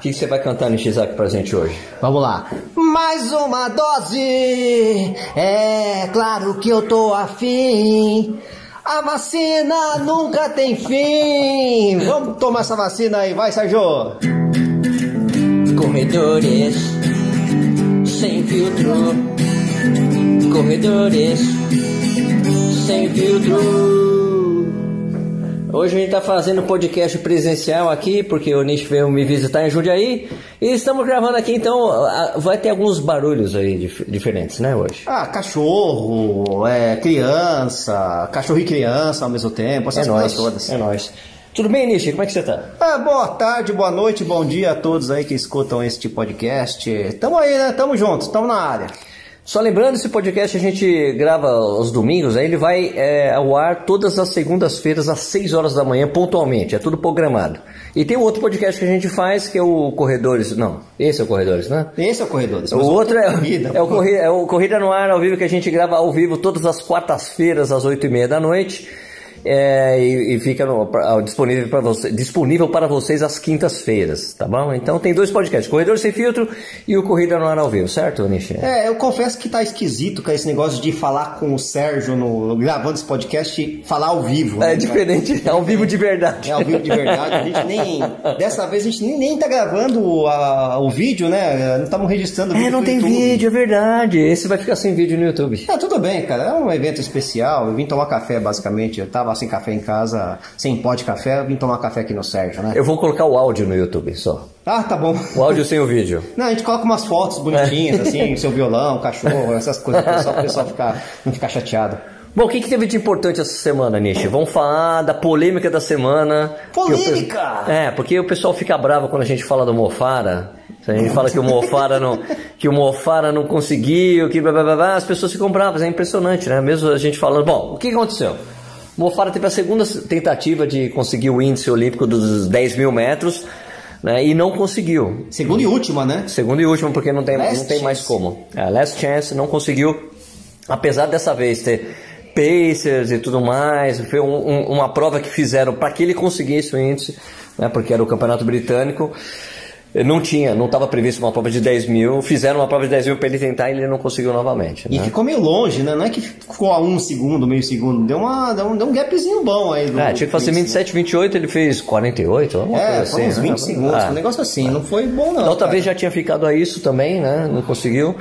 O que, você vai cantar, Nishizaki, pra gente hoje? Vamos lá. Mais uma dose, é claro que eu tô afim. A vacina nunca tem fim. Vamos tomar essa vacina aí, vai, Sérgio. Corredores sem filtro. Corredores sem filtro. Hoje a gente está fazendo podcast presencial aqui, porque o Nish veio me visitar em Jundiaí. E estamos gravando aqui, então vai ter alguns barulhos aí dif- diferentes, né, hoje? Ah, cachorro, é, criança, cachorro e criança ao mesmo tempo, essas é coisas nóis, todas. é nóis. Tudo bem, Nish? Como é que você tá? Ah, boa tarde, boa noite, bom dia a todos aí que escutam este podcast. Tamo aí, né? Tamo juntos, tamo na área. Só lembrando, esse podcast a gente grava aos domingos, aí ele vai é, ao ar todas as segundas-feiras às 6 horas da manhã, pontualmente, é tudo programado. E tem um outro podcast que a gente faz, que é o Corredores, não, esse é o Corredores, né? Esse é o corredor. O outro é, corrida. é, o Corrida, é o Corrida no Ar ao vivo que a gente grava ao vivo todas as quartas-feiras às 8 e meia da noite. É, e, e fica no- pra- disponível, para você, disponível para vocês às quintas-feiras, tá bom? Então tem dois podcasts, Corredor Sem Filtro e o Corrida no Ar ao vivo, certo, Nishi? É, eu confesso que tá esquisito com esse negócio de falar com o Sérgio no, gravando esse podcast e falar ao vivo. né? É diferente, é ao vivo de verdade. É ao vivo de verdade. A gente nem. Dessa vez a gente nem, nem tá gravando a- o vídeo, né? Não estamos registrando o vídeo. É, não tem YouTube. vídeo, é verdade. Esse vai ficar sem vídeo no YouTube. Ah, tudo bem, cara. É um evento especial. Eu vim tomar café, basicamente. Eu tava sem café em casa, sem pó de café. Vim tomar café aqui no Sérgio, né? Eu vou colocar o áudio no YouTube só. Ah, tá bom. O áudio sem o vídeo. Não, a gente coloca umas fotos bonitinhas, assim, seu violão, cachorro, essas coisas, só para o pessoal ficar, não ficar chateado. Bom, o que, que teve de importante essa semana, Nishi? Vamos falar da polêmica da semana. Polêmica! É, porque o pessoal fica bravo quando a gente fala do Mofara. A gente fala que o Mofara não, que o Mofara não conseguiu, que blá, blá, blá, as pessoas ficam bravas, é impressionante, né? Mesmo a gente falando, bom, o que aconteceu? O Mofara teve a segunda tentativa de conseguir o índice olímpico dos 10 mil metros, né? E não conseguiu. Segunda e última, né? Segundo e último, porque não tem, Last não tem mais como. É, last chance não conseguiu, apesar dessa vez ter Pacers e tudo mais, foi um- um- uma prova que fizeram para que ele conseguisse o índice, né, porque era o campeonato britânico. Não tinha, não estava previsto uma prova de 10 mil, fizeram uma prova de 10 mil para ele tentar e ele não conseguiu novamente. E né? ficou meio longe, né? Não é que ficou a um segundo, meio segundo. Deu, uma, deu, um, deu um gapzinho bom aí. Do, É, tinha que fazer do- 27, 28, ele fez 48, alguma É, coisa assim. uns né? 20 segundos, Ah. um negócio assim. Não foi bom, não. Da outra cara. vez já tinha ficado a isso também, né? Não conseguiu.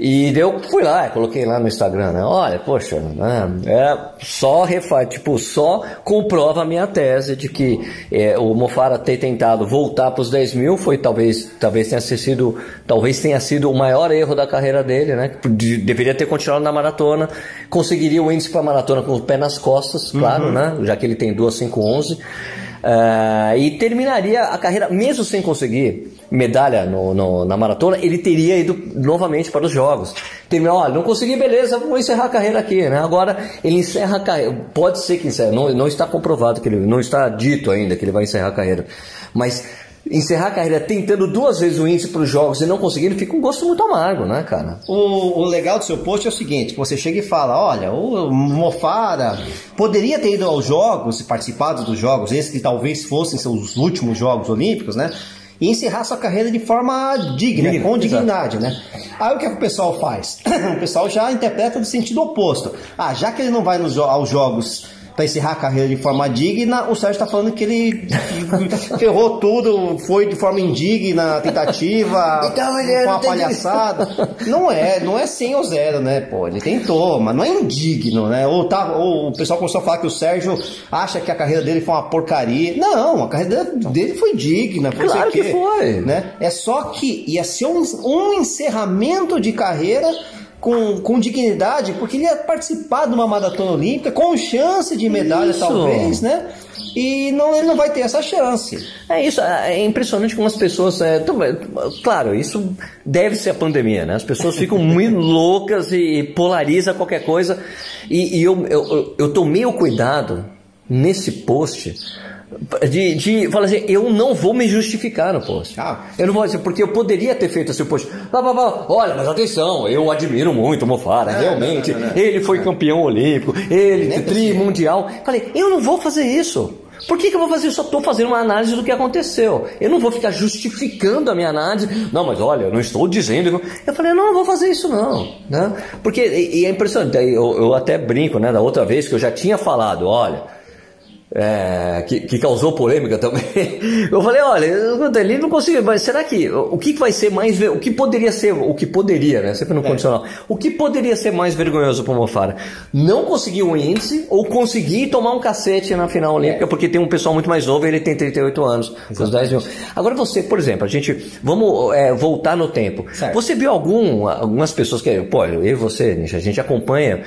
E eu fui lá, coloquei lá no Instagram, né? Olha, poxa, né? É só refaz, tipo, só comprova a minha tese de que é, o Mofara ter tentado voltar para os 10 mil foi talvez, talvez tenha sido, talvez tenha sido o maior erro da carreira dele, né? De- deveria ter continuado na maratona, conseguiria o índice para maratona com o pé nas costas, claro, né? Já que ele tem 2,511. Ah, e terminaria a carreira, mesmo sem conseguir medalha no- no- na maratona, ele teria ido novamente para os jogos. Terminou, olha, não consegui, beleza, vou encerrar a carreira aqui, né? Agora ele encerra a carreira, pode ser que encerre, não, não está comprovado que ele, não está dito ainda que ele vai encerrar a carreira, mas encerrar a carreira tentando duas vezes o índice para os jogos e não conseguindo, fica um gosto muito amargo, né, cara? O, o legal do seu post é o seguinte: você chega e fala, olha, o Mofara poderia ter ido aos jogos e participado dos jogos, esses que talvez fossem seus últimos jogos olímpicos, né? E encerrar sua carreira de forma digna, Digna, com dignidade, né? Aí o que, é que o pessoal faz? o pessoal já interpreta no sentido oposto. Ah, já que ele não vai nos aos jogos para encerrar a carreira de forma digna, o Sérgio está falando que ele ferrou tudo, foi de forma indigna tentativa, Então ele com uma palhaçada. Não é, não é 100 ou 0, né, pô? Ele tentou, mas não é indigno, né? Ou, tá, ou o pessoal começou a falar que o Sérgio acha que a carreira dele foi uma porcaria. Não, a carreira dele foi digna, foi Claro que foi. Né? É só que ia ser um, um encerramento de carreira com, com dignidade, porque ele ia participar de uma maratona olímpica com chance de medalha, Isso. talvez, né? E não, ele não vai ter essa chance. É isso, é impressionante como as pessoas. É, tão- é, claro, isso deve ser a pandemia, né? As pessoas ficam muito loucas e polariza qualquer coisa. E, e eu, eu, eu- eu tomei o cuidado nesse post de, de falar assim: eu não vou me justificar no post. Ah. Eu não vou dizer, porque eu poderia ter feito esse post. Blá, blá, blá. Olha, mas atenção, eu admiro muito o Mofara, Não, realmente. não, não, não. Ele foi campeão olímpico, ele Nem tri mundial. Falei, eu não vou fazer isso. Por que, que eu vou fazer? Eu só estou fazendo uma análise do que aconteceu. Eu não vou ficar justificando a minha análise. Não, mas olha, eu não estou dizendo. Eu falei, não, não vou fazer isso não. Né? Porque, e, e é impressionante, eu, eu até brinco, né, da outra vez que eu já tinha falado, olha é, que, que, causou polêmica também. Eu falei, olha, ele não conseguiu, mas será que o que vai ser mais, o que poderia ser, o que poderia, né? Sempre no é. condicional. O que poderia ser mais vergonhoso para o Mofara? Não conseguir um índice ou conseguir tomar um cacete na final olímpica, é. porque tem um pessoal muito mais novo, ele tem 38 anos, os 10 mil. Agora você, por exemplo, a gente, vamos é, voltar no tempo. Certo. Você viu algum, algumas pessoas que, pô, eu e você, a gente acompanha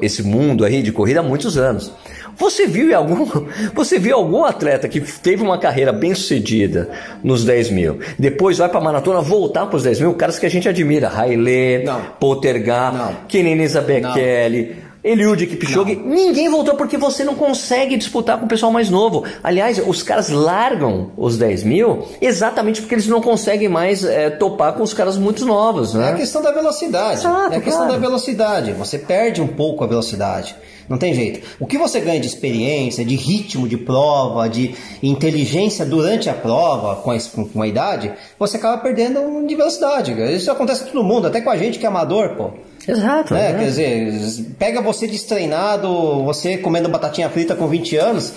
esse mundo aí de corrida há muitos anos. Você viu algum, você viu algum atleta que teve uma carreira bem sucedida nos 10 mil, depois vai para maratona voltar para os 10 mil, caras que a gente admira, Haile, Poltergar, Kenenisa Bekele, Eliud Kipchoge, não. ninguém voltou porque você não consegue disputar com o pessoal mais novo. Aliás, os caras largam os 10 mil exatamente porque eles não conseguem mais é, topar com os caras muito novos. Né? É a questão da velocidade. Exato, é a questão da velocidade. Você perde um pouco a velocidade. Não tem jeito. O que você ganha de experiência, de ritmo de prova, de inteligência durante a prova, com a, com a idade, você acaba perdendo de velocidade. Isso acontece com todo mundo, até com a gente que é amador, pô. Exato. Né? Quer dizer, pega você destreinado, você comendo batatinha frita com 20 anos,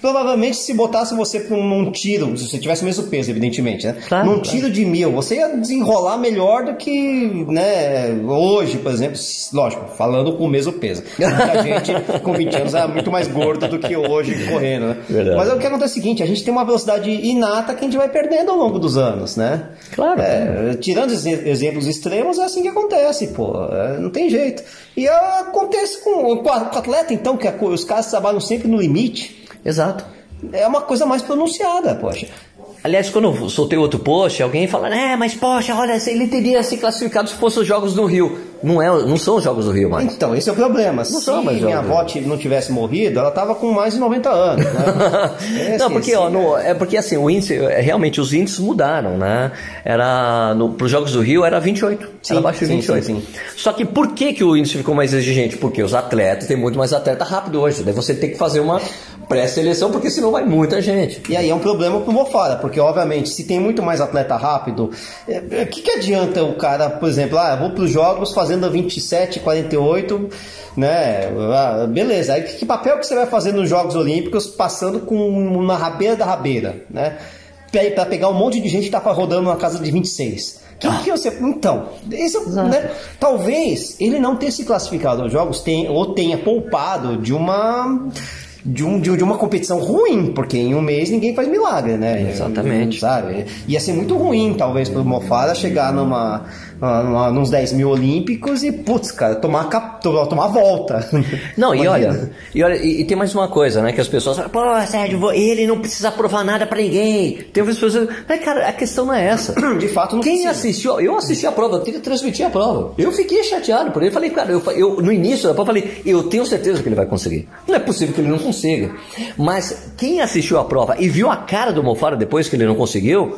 Provavelmente, se botasse você num tiro, se você tivesse o mesmo peso, evidentemente, né? Claro, num claro. tiro de mil, você ia desenrolar melhor do que, né, hoje, por exemplo, lógico, falando com o mesmo peso. Muita gente com 20 anos é muito mais gorda do que hoje correndo, né? Verdade. Mas o que acontece é o seguinte, a gente tem uma velocidade inata que a gente vai perdendo ao longo dos anos, né? Claro. É, tirando exemplos extremos, é assim que acontece, pô. É, não tem jeito. E acontece com, com o atleta, então, que os caras trabalham sempre no limite. Exato. É uma coisa mais pronunciada, poxa. Aliás, quando eu soltei outro post, alguém fala, é, mas poxa, olha, ele teria se classificado se fossem os Jogos do Rio. Não, é, não são os Jogos do Rio mais. Então, esse é o problema. Não se minha avó não tivesse morrido, ela estava com mais de 90 anos. Né? não, porque, ó, no, é porque assim, o índice, é, realmente os índices mudaram, né? Era, para os Jogos do Rio era 28, sim, era abaixo de 28. Sim, sim, Só que por que, que o índice ficou mais exigente? Porque os atletas, tem muito mais atleta rápido hoje. Daí você tem que fazer uma pré-seleção, porque senão vai muita gente. E aí é um problema pro Mofara, porque obviamente se tem muito mais atleta rápido, o é, é, que, que adianta o cara, por exemplo, ah, vou pros jogos fazendo 27, 48, né? Ah, beleza, aí que papel que você vai fazer nos Jogos Olímpicos passando com na rabeira da rabeira, né? Para pegar um monte de gente que tá rodando na casa de 26. Que, que você, então, isso, né, talvez ele não tenha se classificado aos jogos tenha, ou tenha poupado de uma de, um, de, uma competição ruim, porque em um mês ninguém faz milagre, né? Exatamente. Sabe? Ia ser muito ruim, talvez, pro Mofara chegar numa, numa, nos 10 mil olímpicos e, putz, cara, tomar, tomar volta. Não, e olha, e olha, e, e, tem mais uma coisa, né? Que as pessoas falam, pô, Sérgio, ele não precisa provar nada para ninguém. Tem outras pessoas. Mas, cara, a questão não é essa. De fato, não Quem precisa. assistiu, eu assisti a prova, eu queria transmitir a prova. Eu fiquei chateado por ele. Falei, cara, eu, eu no início da prova, falei, eu tenho certeza que ele vai conseguir. Não é possível que ele não consiga. Mas quem assistiu a prova e viu a cara do Mofara depois que ele não conseguiu,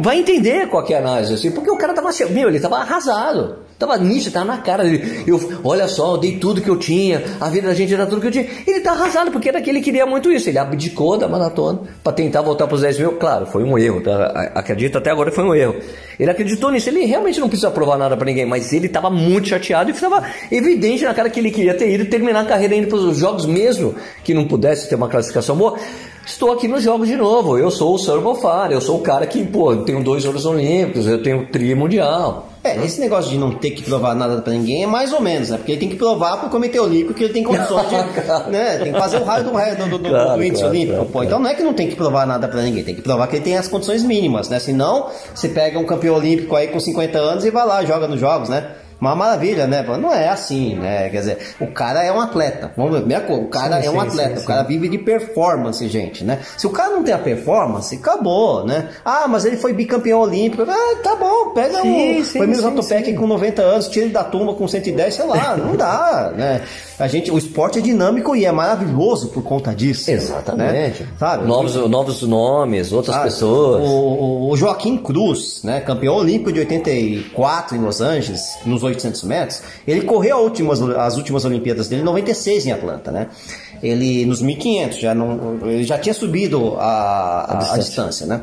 vai entender qual é a análise, assim, porque o cara tava, meu, ele tava arrasado. Tava nisso, tava na cara dele. Eu, olha só, eu dei tudo que eu tinha, a vida da gente era tudo que eu tinha. Ele tá arrasado, porque era que ele queria muito isso. Ele abdicou da maratona para tentar voltar para os 10 mil. Claro, foi um erro, tá? acredito até agora foi um erro. Ele acreditou nisso, ele realmente não precisa provar nada para ninguém, mas ele estava muito chateado e estava evidente na cara que ele queria ter ido terminar a carreira indo para os jogos mesmo que não pudesse ter uma classificação boa. Estou aqui nos jogos de novo. Eu sou o Sir Bofar, eu sou o cara que, pô, eu tenho dois ouros olímpicos, eu tenho tri mundial. É, esse negócio de não ter que provar nada para ninguém é mais ou menos, né? Porque ele tem que provar pro Comitê Olímpico que ele tem condições de. né? Tem que fazer o raio do, do, do, claro, do índice claro, olímpico. Claro, pô. Então não é que não tem que provar nada para ninguém, tem que provar que ele tem as condições mínimas, né? Senão, você pega um campeão olímpico aí com 50 anos e vai lá, joga nos jogos, né? Uma maravilha, né? Não é assim, né? Quer dizer, o cara é um atleta. Vamos ver, minha coisa, o cara sim, é um sim, atleta, sim, o cara vive de performance, gente, né? Se o cara não tem a performance, acabou, né? Ah, mas ele foi bicampeão olímpico. Ah, tá bom, pega um. Foi Milton Topek com 90 anos, tira ele da turma com 110, sei lá, não dá, né? A gente, o esporte é dinâmico e é maravilhoso por conta disso. Exatamente. Né? Sabe? Novos, novos nomes, outras ah, pessoas. O, o, Joaquim Cruz, né, campeão olímpico de 84 em Los Angeles, nos 800 metros, ele correu últimas, as últimas Olimpíadas dele em 96 em Atlanta, né? ele nos 1500 já não, ele já tinha subido a, a, a distância. distância, né?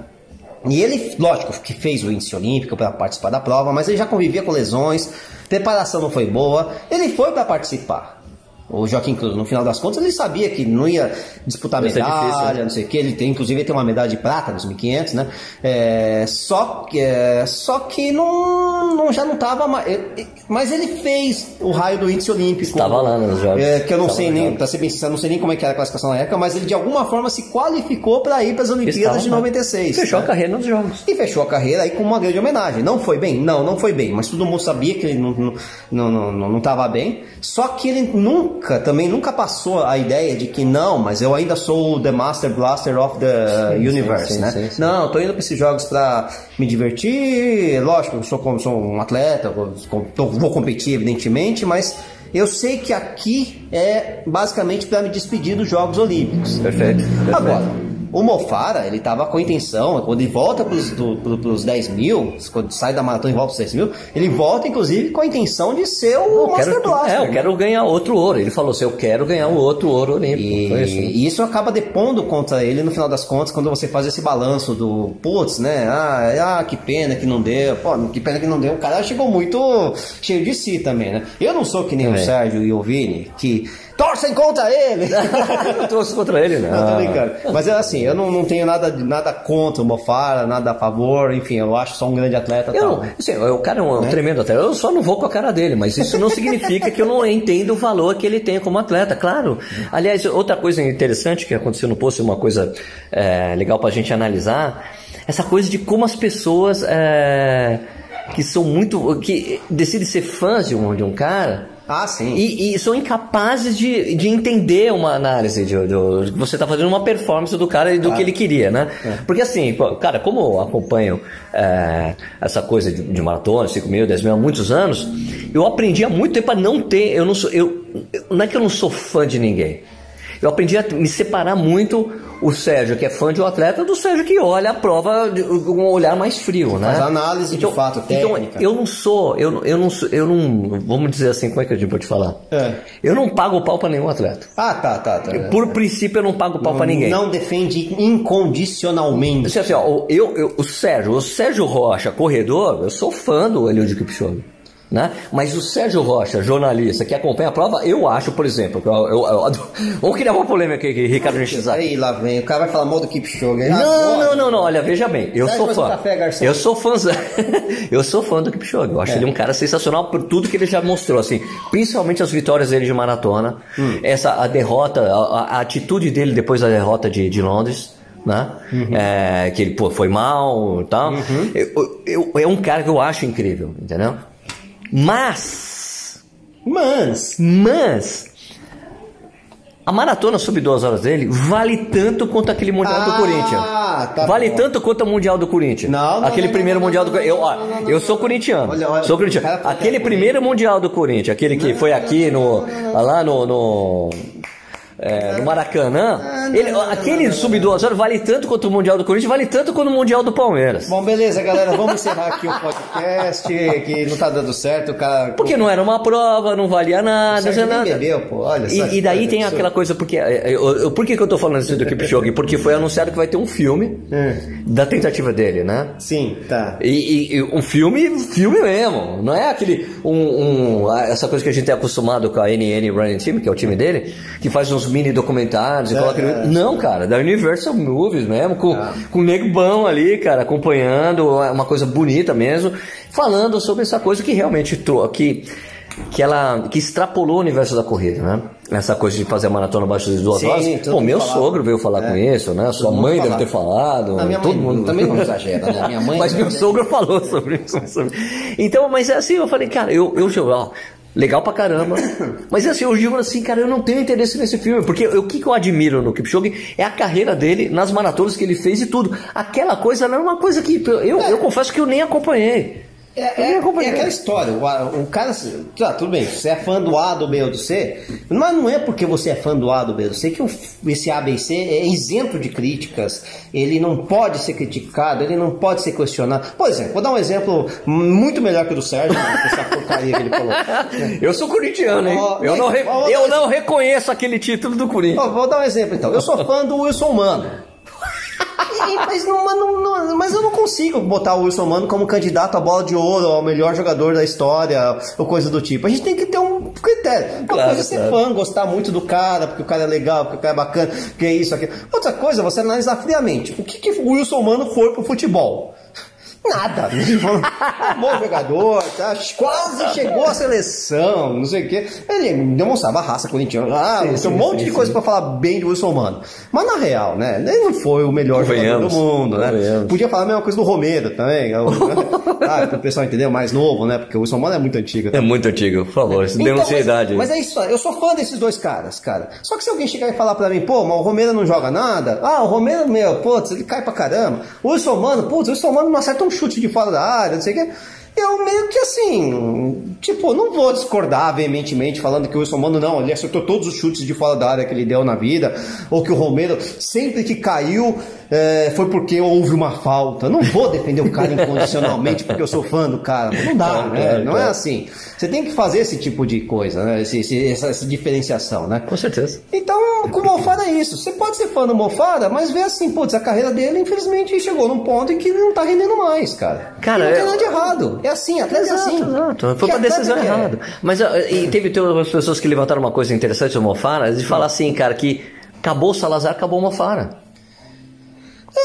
E ele, lógico, que fez o índice olímpico para participar da prova, mas ele já convivia com lesões, preparação não foi boa, ele foi para participar. O Joaquim Cruz, no final das contas, ele sabia que não ia disputar medalha, difícil, né? não sei o que. Ele tem, inclusive, tem uma medalha de prata nos 1500, né? É, só, que- é, só que não, não- já não estava mais. Mas ele fez o raio do índice olímpico. Estava lá nos Jogos. É, que eu não Estava sei lá. nem, pra ser bem sincero, não sei nem como é que era a classificação na época, mas ele de alguma forma se qualificou para ir para as Olimpíadas Estava de lá. 96. Fechou né? a carreira nos jogos. E fechou a carreira aí com uma grande homenagem. Não foi bem? Não, não foi bem. Mas todo mundo sabia que ele não não, não, não, não, não bem. Só que ele nunca, também nunca passou a ideia de que não, mas eu ainda sou o The Master Blaster of the Sim, Universe, sim, né? sim. Não, tô indo para esses jogos para me divertir. Lógico, eu sou, sou um atleta, vou, vou competir, evidentemente, mas eu sei que aqui é basicamente para me despedir dos Jogos Olímpicos. Perfeito. perfeito. Agora, o Mofara, ele tava com a intenção, quando ele volta pros, do, pro- pros 10 mil, quando sai da maratona e volta pros 10 mil, ele volta, inclusive, com a intenção de ser o Eu Master quero, Blaster. é, eu quero ganhar outro ouro. Ele falou assim: eu quero ganhar um outro ouro olímpico. Foi isso. E, e isso acaba depondo contra ele no final das contas, quando você faz esse balanço do putz, né? Ah, ah, que pena que não deu. Pô, que pena que não deu. O cara chegou muito cheio de si também, né? Eu não sou que nem o Também. Sérgio e o Vini, que torcem contra ele. eu não trouxe contra ele, não. Não, tô brincando. Mas é assim, eu não, não tenho nada, nada contra o Mofara, nada a favor, enfim, eu acho só um grande atleta Eu, tal. não- assim, o cara é um Né? tremendo atleta. Eu só não vou com a cara dele, mas isso não significa que eu não entendo o valor que ele tem como atleta, claro. Aliás, outra coisa interessante que aconteceu no post, uma coisa é, legal pra gente analisar, essa coisa de como as pessoas é, que são muito. que decidem ser fãs de um, de um cara. Ah, sim. E, e são incapazes de, de entender uma análise de, de- você tá fazendo uma performance do cara e do que ele queria, né? Porque assim, cara, como eu acompanho é, essa coisa de, de maratona, 5 mil, 10 mil há muitos anos, eu aprendi há muito tempo a não ter, eu não sou, eu, eu- não é que eu não sou fã de ninguém. Eu aprendi a me separar muito o Sérgio, que é fã de um atleta, do Sérgio que olha a prova com um olhar mais frio, né? Faz análise de fato, Então, técnica. eu não sou, eu, não- eu não sou, eu não, vamos dizer assim, como é que eu vou te falar? É. Eu não pago pau pra nenhum atleta. Ah, tá, tá, tá. Por princípio, eu não pago pau pra ninguém. Não defende incondicionalmente. Assim, assim, ó, o- eu, eu- o Sérgio, o Sérgio Rocha, corredor, eu sou fã do Eliud Kipchoge. Né? Mas o Sérgio Rocha, jornalista, que acompanha a prova, eu acho, por exemplo, eu, eu, eu vamos criar uma polêmica aqui, Ricardo Nishizaki. Aí lá vem, o cara vai falar mal do Kipchoge. Não, Agora. não, não, não, olha, veja bem, eu Traz sou fã. café, eu sou fã, eu sou fã do Kipchoge. Eu acho ele um cara sensacional por tudo que ele já mostrou, assim, principalmente as vitórias dele de maratona, essa a derrota, a, a- atitude dele depois da derrota de, de Londres. Né? É, que ele pô, foi mal e tal. Eu- eu- é um cara que eu acho incrível, entendeu? Mas Mas, mas a maratona sub duas horas dele vale tanto quanto aquele Mundial do Ah, Corinthians. tá vale bom. tanto quanto o Mundial do Corinthians. Não, não, aquele não, primeiro não, Mundial do Corinthians. Eu, ó, eu sou corintiano. Olha, olha, sou corintiano. Aquele primeiro Mundial do Corinthians, aquele que foi aqui no. lá no. no é, no Maracanã, Ah, não, ele- não, aquele não, não, sub duas horas vale tanto quanto o Mundial do Corinthians, vale tanto quanto o Mundial do Palmeiras. bom, beleza, galera, vamos encerrar aqui o podcast, que não tá dando certo, cara... Porque não era uma prova, não valia nada, não nada. bebeu, pô, olha E, e daí tem aquela coisa, porque. é, eu- eu- Por que, que eu tô falando isso do Kipchoge? Porque foi anunciado que vai ter um filme Hum. da tentativa dele, né? Sim, tá. E, e- e um filme, filme mesmo. Não é aquele. Um, um- essa coisa que a gente é acostumado com a NN Running Team, que é o time dele, que faz uns mini documentários e É, coloca. é. Não, cara, da Universal Movies mesmo, com, Ah. com o nego bom ali, cara, acompanhando, é uma coisa bonita mesmo, falando sobre essa coisa que realmente trou- que que ela que extrapolou o universo da corrida, né? Essa coisa de fazer a maratona abaixo de duas Sim, horas. todo Pô, meu falava. sogro veio falar É. com isso, né? Sua mundo mãe deve ter falado. A minha todo mãe mundo também não exagera, né? Minha mãe- Mas meu sogro falou sobre isso. sobre- Então, mas é assim, eu falei, cara, eu, eu, ó, legal pra caramba. Mas é assim, eu digo assim, cara, eu não tenho interesse nesse filme, porque eu- o que, que eu admiro no Kipchoge é a carreira dele nas maratonas que ele fez e tudo. Aquela coisa não é uma coisa que eu, eu confesso que eu nem acompanhei. É, é, é aquela história, o, o cara, tá, tudo bem, você é fã do A, do B ou do C, mas não é porque você é fã do A, do B ou do C que o, esse A, B e C é isento de críticas, ele não pode ser criticado, ele não pode ser questionado. Por exemplo, vou dar um exemplo muito melhor que o do Sérgio, essa porcaria que ele falou. Eu sou corintiano, hein? eu, não, re, eu não reconheço aquele título do Corinthians. vou dar um exemplo então. Eu sou fã do Wilson Mano mas, não, mas, não, mas eu não consigo botar o Wilson Mano como candidato à bola de ouro, ao melhor jogador da história, ou coisa do tipo. A gente tem que ter um critério. Uma claro, coisa é ser claro. fã, gostar muito do cara, porque o cara é legal, porque o cara é bacana, porque é isso, aquilo. Outra coisa, você analisar friamente. O que, que o Wilson Mano foi pro futebol? Nada. um bom jogador, tá? quase chegou à seleção, não sei o quê. Ele demonstrava raça corintiana. Ah, sim, tem um monte sim, de coisa para falar bem de Wilson Mano. Mas na real, né? Ele não foi o melhor jogador do mundo, né? Podia falar a mesma coisa do Romero também. Né? ah, o pessoal entendeu, mais novo, né? Porque o Wilson Mano é muito antigo. Tá? É muito antigo, por favor. Isso então, denuncia idade. Mas é isso, eu sou fã desses dois caras, cara. Só que se alguém chegar e falar pra mim, pô, mas o Romero não joga nada. Ah, o Romero, meu, putz, ele cai pra caramba. O Wilson Mano, putz, o Wilson Mano não acerta um chute de fora da área, não sei o que eu meio que assim, tipo, não vou discordar veementemente falando que o Wilson Mano não, ele acertou todos os chutes de fora da área que ele deu na vida, ou que o Romero, sempre que caiu, é, foi porque houve uma falta. Não vou defender o cara incondicionalmente porque eu sou fã do cara. Não dá, né? Não é assim. Você tem que fazer esse tipo de coisa, né? Esse, esse, essa, essa, diferenciação, né? Com certeza. Então, com o Mofara é isso. Você pode ser fã do Mofara, mas vê assim, putz, a carreira dele, infelizmente, chegou num ponto em que ele não tá rendendo mais, cara. Cara, e não tem nada de errado. É assim, até é assim. Exato. Foi uma decisão errada. Mas e teve outras pessoas que levantaram uma coisa interessante do Mofara, de falar assim, cara, que acabou o Salazar, acabou o Mofara.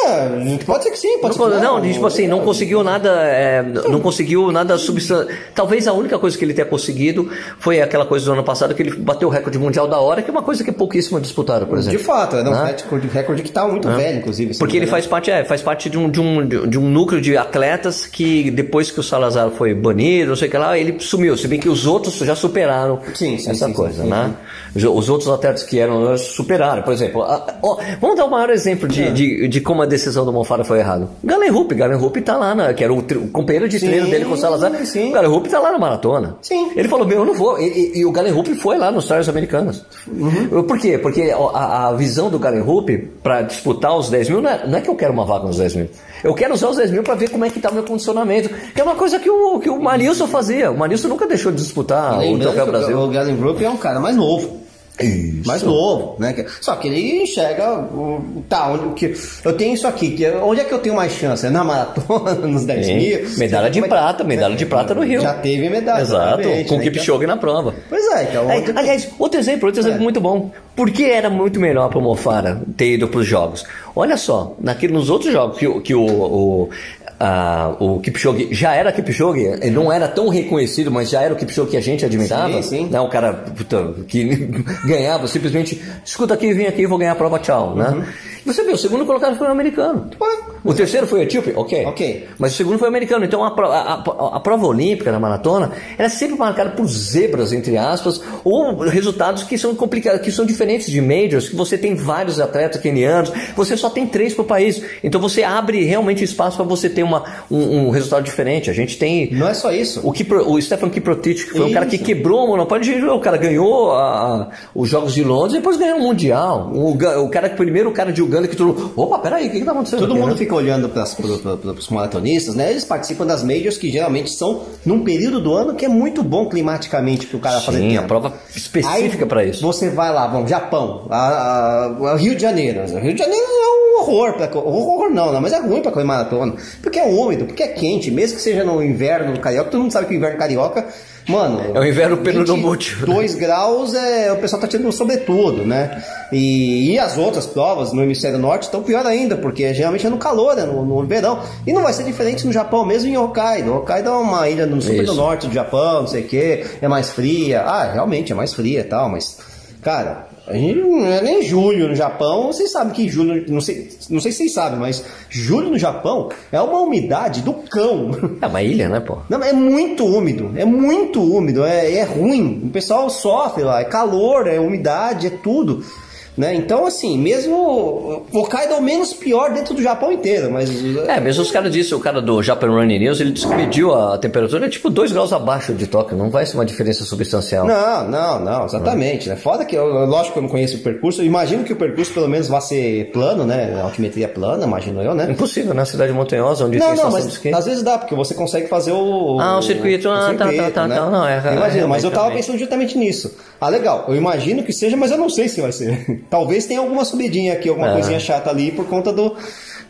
É, pode ser que sim, pode não, ser que não. não tipo assim, não conseguiu nada, é, não conseguiu nada substancial. Talvez a única coisa que ele tenha conseguido foi aquela coisa do ano passado que ele bateu o recorde mundial da hora, que é uma coisa que é pouquíssimo disputaram, por exemplo. De fato, é um né? recorde, recorde que está muito né? velho, inclusive. Porque ele faz parte, é, faz parte de um, de, um, de um núcleo de atletas que depois que o Salazar foi banido, não sei o que lá, ele sumiu. Se bem que os outros já superaram sim, sim, essa sim, coisa, né? Os outros atletas que eram superaram, por exemplo. A, ó, vamos dar o maior exemplo de, é. de, de como a decisão do Monfara foi errada. Galen Rupp, Galen Rupp tá lá, na, que era o, o companheiro de sim, treino dele com o Salazar. Sim. O Galen Rupp tá lá na maratona. Sim. Ele falou, meu, eu não vou. E, e, e o Galen Rupp foi lá nos Stars Americanas. Uhum. Por quê? Porque a, a visão do Galen Rupp para disputar os 10 mil não é, não é que eu quero uma vaga nos 10 mil. Eu quero usar os 10 mil para ver como é que tá o meu condicionamento. Que é uma coisa que o, que o Manilson fazia. O Manilson nunca deixou de disputar o Troféu Brasil. O Galen Rupp é um cara mais novo. Isso. mais novo, né? Só que ele enxerga tá, onde que eu tenho isso aqui, que onde é que eu tenho mais chance? É na maratona, nos 10 Sim. mil? Medalha de prata, medalha de prata no Rio. Já teve medalha. Exato, com o né? Kipchoge na prova. Pois é, então. Aí, aliás, outro exemplo, outro exemplo é. muito bom. Por que era muito melhor para o Mofara ter ido para os jogos? Olha só, naquele, nos outros jogos que, que o, o ah, o Kipchoge já era Kipchoge, ele não era tão reconhecido, mas já era o Kipchoge que a gente admirava. Sim, sim. Né? O cara puta, que ganhava simplesmente, escuta aqui, vem aqui, vou ganhar a prova, tchau. Né? Você viu, o segundo colocado foi o americano. O terceiro foi o etíope? Ok. Ok. Mas o segundo foi o americano. Então a, a, a, a prova olímpica na maratona era sempre marcada por zebras, entre aspas, ou resultados que são complicados, que são diferentes de majors, que você tem vários atletas kenianos, você só tem três para o país. Então você abre realmente espaço para você ter uma, um, um, resultado diferente. A gente tem. Não é só isso. O, Kipro, o Stefan Kiprotich, que foi isso. um cara que quebrou o monopólio, o cara ganhou a, os Jogos de Londres e depois ganhou o Mundial. O, o cara, primeiro o cara de Uganda que todo opa, peraí, o que, que tá acontecendo? Todo aqui, mundo né? fica olhando para os maratonistas, né? Eles participam das majors que geralmente são num período do ano que é muito bom climaticamente para o cara Sim, fazer tempo. a prova específica para isso. Você vai lá, vamos, Japão, a, a, a Rio de Janeiro. Rio de Janeiro é um horror, pra, horror não, não, mas é ruim para correr maratona, porque é úmido, porque é quente, mesmo que seja no inverno carioca, todo mundo sabe que o inverno carioca Mano. É o inverno peronomútil. 2 graus é. O pessoal tá tirando sobretudo, né? E, e as outras provas no hemisfério norte estão pior ainda, porque geralmente é no calor, né? No, no, verão. E não vai ser diferente no Japão, mesmo em Hokkaido. Hokkaido é uma ilha no super do norte do Japão, não sei o que, é mais fria. Ah, realmente é mais fria e tal, mas. Cara, a gente não é nem julho no Japão. Vocês sabem que julho, não sei, não sei se vocês sabem, mas julho no Japão é uma umidade do cão. É uma ilha, né, pô? Não, é muito úmido, é muito úmido, é, é ruim. O pessoal sofre lá, é calor, é umidade, é tudo. Né? Então, assim, mesmo o Kaido é o menos pior dentro do Japão inteiro, mas É, mesmo os caras disseram, o cara do Japan Running News, ele disse que mediu a temperatura é tipo 2 graus abaixo de Tóquio, não vai ser uma diferença substancial. Não, não, não, exatamente. Né? Foda que, eu, lógico que eu não conheço o percurso, eu imagino que o percurso pelo menos vai ser plano, né? Altimetria plana, imagino eu, né? Impossível, na cidade montanhosa, onde Não, tem não, estação de mas esqui. às vezes dá, porque você consegue fazer o. Ah, o circuito, ah, tá, tá, tá, né? tá, não, é, Imagina, mas eu tava realmente. pensando justamente nisso. Ah, legal, eu imagino que seja, mas eu não sei se vai ser. Talvez tenha alguma subidinha aqui, alguma Ah. coisinha chata ali por conta do.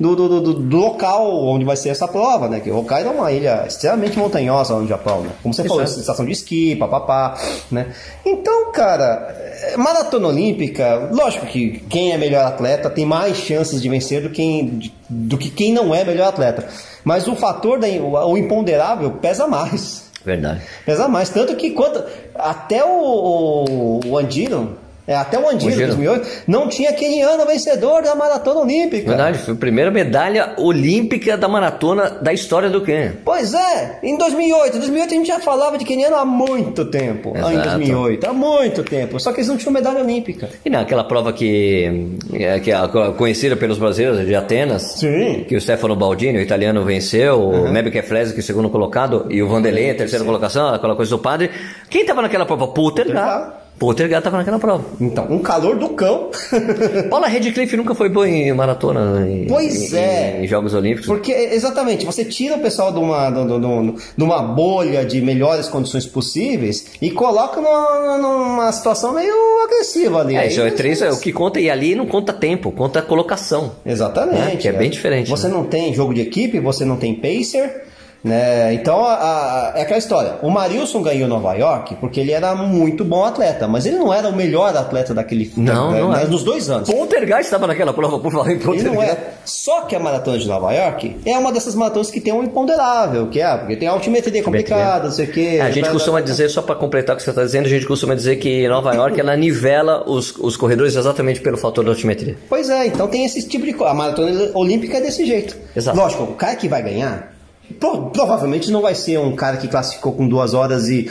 Do, do, do- do local onde vai ser essa prova, né? Que Hokkaido é uma ilha extremamente montanhosa no Japão, né? Como você Isso falou, é. estação de esqui, papapá, né? Então, cara, é, maratona olímpica, lógico que quem é melhor atleta tem mais chances de vencer do, quem, do que quem não é melhor atleta. Mas o fator, da, o, o imponderável pesa mais. Verdade. Pesa mais. Tanto que quanto, até o, o, o Andino, é, até o Andino, Andino. 2008, não tinha keniano vencedor da maratona olímpica. Verdade, foi a primeira medalha olímpica da maratona da história do Quênia. Pois é, em 2008. Em 2008 a gente já falava de keniano há muito tempo. Ah, em Exato. 2008, há muito tempo. Só que eles não tinham medalha olímpica. E naquela prova que, é, que é conhecida pelos brasileiros de Atenas, Sim. que o Stefano Baldini, o italiano, venceu, Uhum. o Mebe Keflezzi, que é o segundo colocado, e o Vanderlei, a terceira colocação, aquela coisa do padre. Quem estava naquela prova? Poltergar. Poltergar. Poltergar estava naquela prova. Então, um calor do cão. Paula Redcliffe nunca foi boa em maratona, em, Pois em- é. em Jogos Olímpicos. Porque, exatamente, você tira o pessoal de uma, de, de- de- uma bolha de melhores condições possíveis e coloca numa, numa situação meio agressiva ali. É, isso é três, é, o que conta, e ali não conta tempo, conta colocação. Exatamente. É, que é bem diferente, Você né? não tem jogo de equipe, você não tem pacer. Né? Então a- a- é aquela história. O Marilson ganhou Nova York porque ele era muito bom atleta, mas ele não era o melhor atleta daquele Não, né, não era. nos dois anos. Poltergeist estava naquela prova, por falar em Ele Poltergeist. não é. Só que a maratona de Nova York é uma dessas maratonas que tem um imponderável, que é porque tem altimetria complicada, não sei o quê. É, a gente costuma dizer, só para completar o que você está dizendo, a gente costuma dizer que Nova York ela nivela os, os corredores exatamente pelo fator da altimetria. Pois é, então tem esse tipo de coisa. A maratona olímpica é desse jeito. Exato. Lógico, o cara que vai ganhar, pro- provavelmente não vai ser um cara que classificou com duas horas e.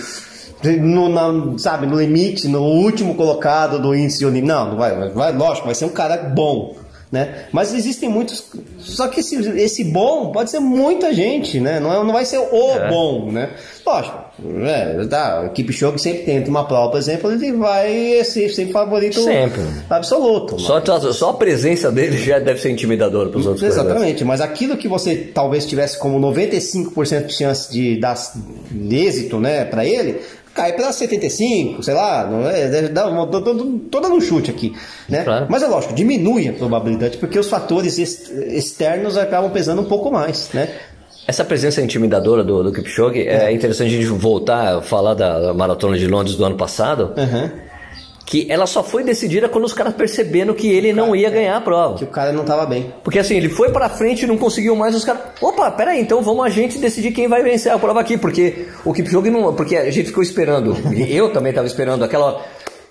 No, na- sabe, no limite, no último colocado do índice olímpico. Não, não vai, vai, lógico, vai ser um cara bom. Né? Mas existem muitos. Só que esse, esse bom pode ser muita gente, né? Não, é- não vai ser o É. bom, né? Lógico, é, tá, a equipe show que sempre tenta uma prova, por exemplo, ele vai ser sempre favorito Sempre. absoluto. Só, só a presença dele já deve ser intimidador para os outros. Exatamente, mas aquilo que você talvez tivesse como 95% de chance de dar êxito, né, para ele, cai para 75, sei lá, não é, uma, dando um chute aqui, né? Claro. Mas é lógico, diminui a probabilidade porque os fatores ex- externos acabam pesando um pouco mais, né? Essa presença intimidadora do, do Kipchoge, é. interessante a gente voltar a falar da Maratona de Londres do ano passado, Aham. Que ela só foi decidida quando os caras perceberam que ele não ia ganhar a prova. Que o cara não tava bem. Porque assim, ele foi pra frente e não conseguiu mais, os caras. Opa, peraí, então vamos a gente decidir quem vai vencer a prova aqui. Porque o Kipchoge não. Porque a gente ficou esperando. e eu também tava esperando aquela hora.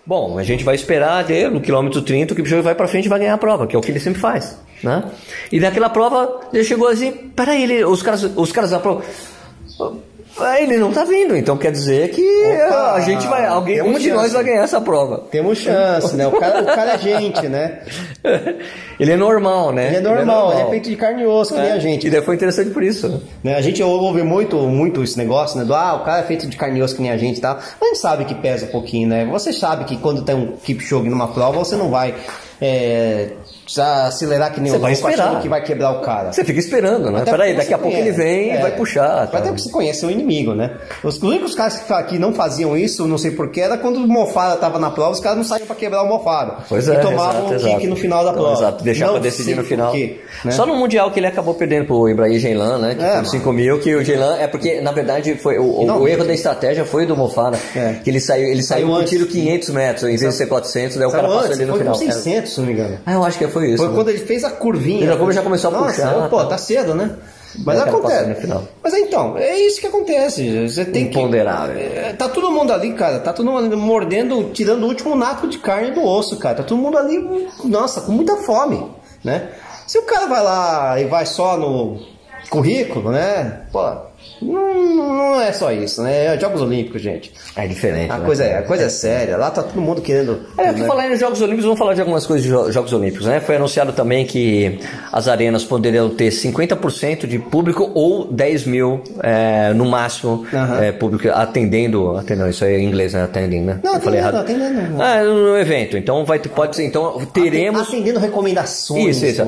Bom, a gente vai esperar até no quilômetro 30, o Kipchoge vai pra frente e vai ganhar a prova, que é o que ele sempre faz. Né? E naquela prova, ele chegou assim, peraí, ele, os caras, os caras da prova. "Ah, Ele não tá vindo, então quer dizer que Opa, a gente vai. Alguém, um de nós chance. vai ganhar essa prova. Temos chance, né? O cara, o cara é gente, né? ele é normal, né? Ele é normal, ele é feito de carne e osso, que nem a gente. E daí foi interessante por isso. né? Né, A gente ouve muito, muito esse negócio, né? Do ah, o cara é feito de carne e osso que nem a gente e tal. Mas a gente sabe que pesa um pouquinho, né? Você sabe que quando tem um Kipchoge numa prova, você não vai é, já acelerar que nem Você o vai louco esperar. que vai quebrar o cara. Você fica esperando, né? Até Peraí, daqui a pouco ele conhece. vem e É. vai puxar. Até tá? porque você conhece o inimigo, né? Os únicos caras que, que não faziam isso, não sei porquê, era quando o Mofara tava na prova, os caras não saíam pra quebrar o Mofara. Pois e é, tomavam exato, um exato. kick no final da Então, prova. Exato, deixar Não pra decidir no final. né? Só no Mundial que ele acabou perdendo pro Ibrahim Geilan, né? Que É, foi mano. 5 mil, que o Geilan é porque, na verdade, foi o, o- Não, o erro da estratégia foi do Mofara. É. Que ele saiu, ele saiu, Saiu com antes. tiro 500 metros, em vez de ser 400, daí o cara passou ali no final. com 600, se não me engano. Ah, eu acho que foi isso. Foi né? quando ele fez a curvinha. Ele já- já começou a Nossa, puxar, Pô, tá. cedo, né? Mas acontece. Mas então, é isso que acontece. Você tem que. Imponderável. É, Tá todo mundo ali, cara. Tá todo mundo ali mordendo, tirando o último naco de carne do osso, cara. Tá todo mundo ali, nossa, com muita fome, né? Se o cara vai lá e vai só no. currículo, né? Pô, não, não é só isso, né? É Jogos Olímpicos, gente. É diferente. A né? coisa, é, a coisa é séria. Lá tá todo mundo querendo. Por né? falar em Jogos Olímpicos, vamos falar de algumas coisas de Jo- Jogos Olímpicos, né? Foi anunciado também que as arenas poderiam ter 50% de público ou 10 mil é, no máximo é, público atendendo, atendendo, isso aí é em inglês, né? Attending, né? Não, Eu falei atendendo, errado. atendendo. Ah, no evento. Então vai pode ser, então teremos Atendendo recomendações. isso, isso.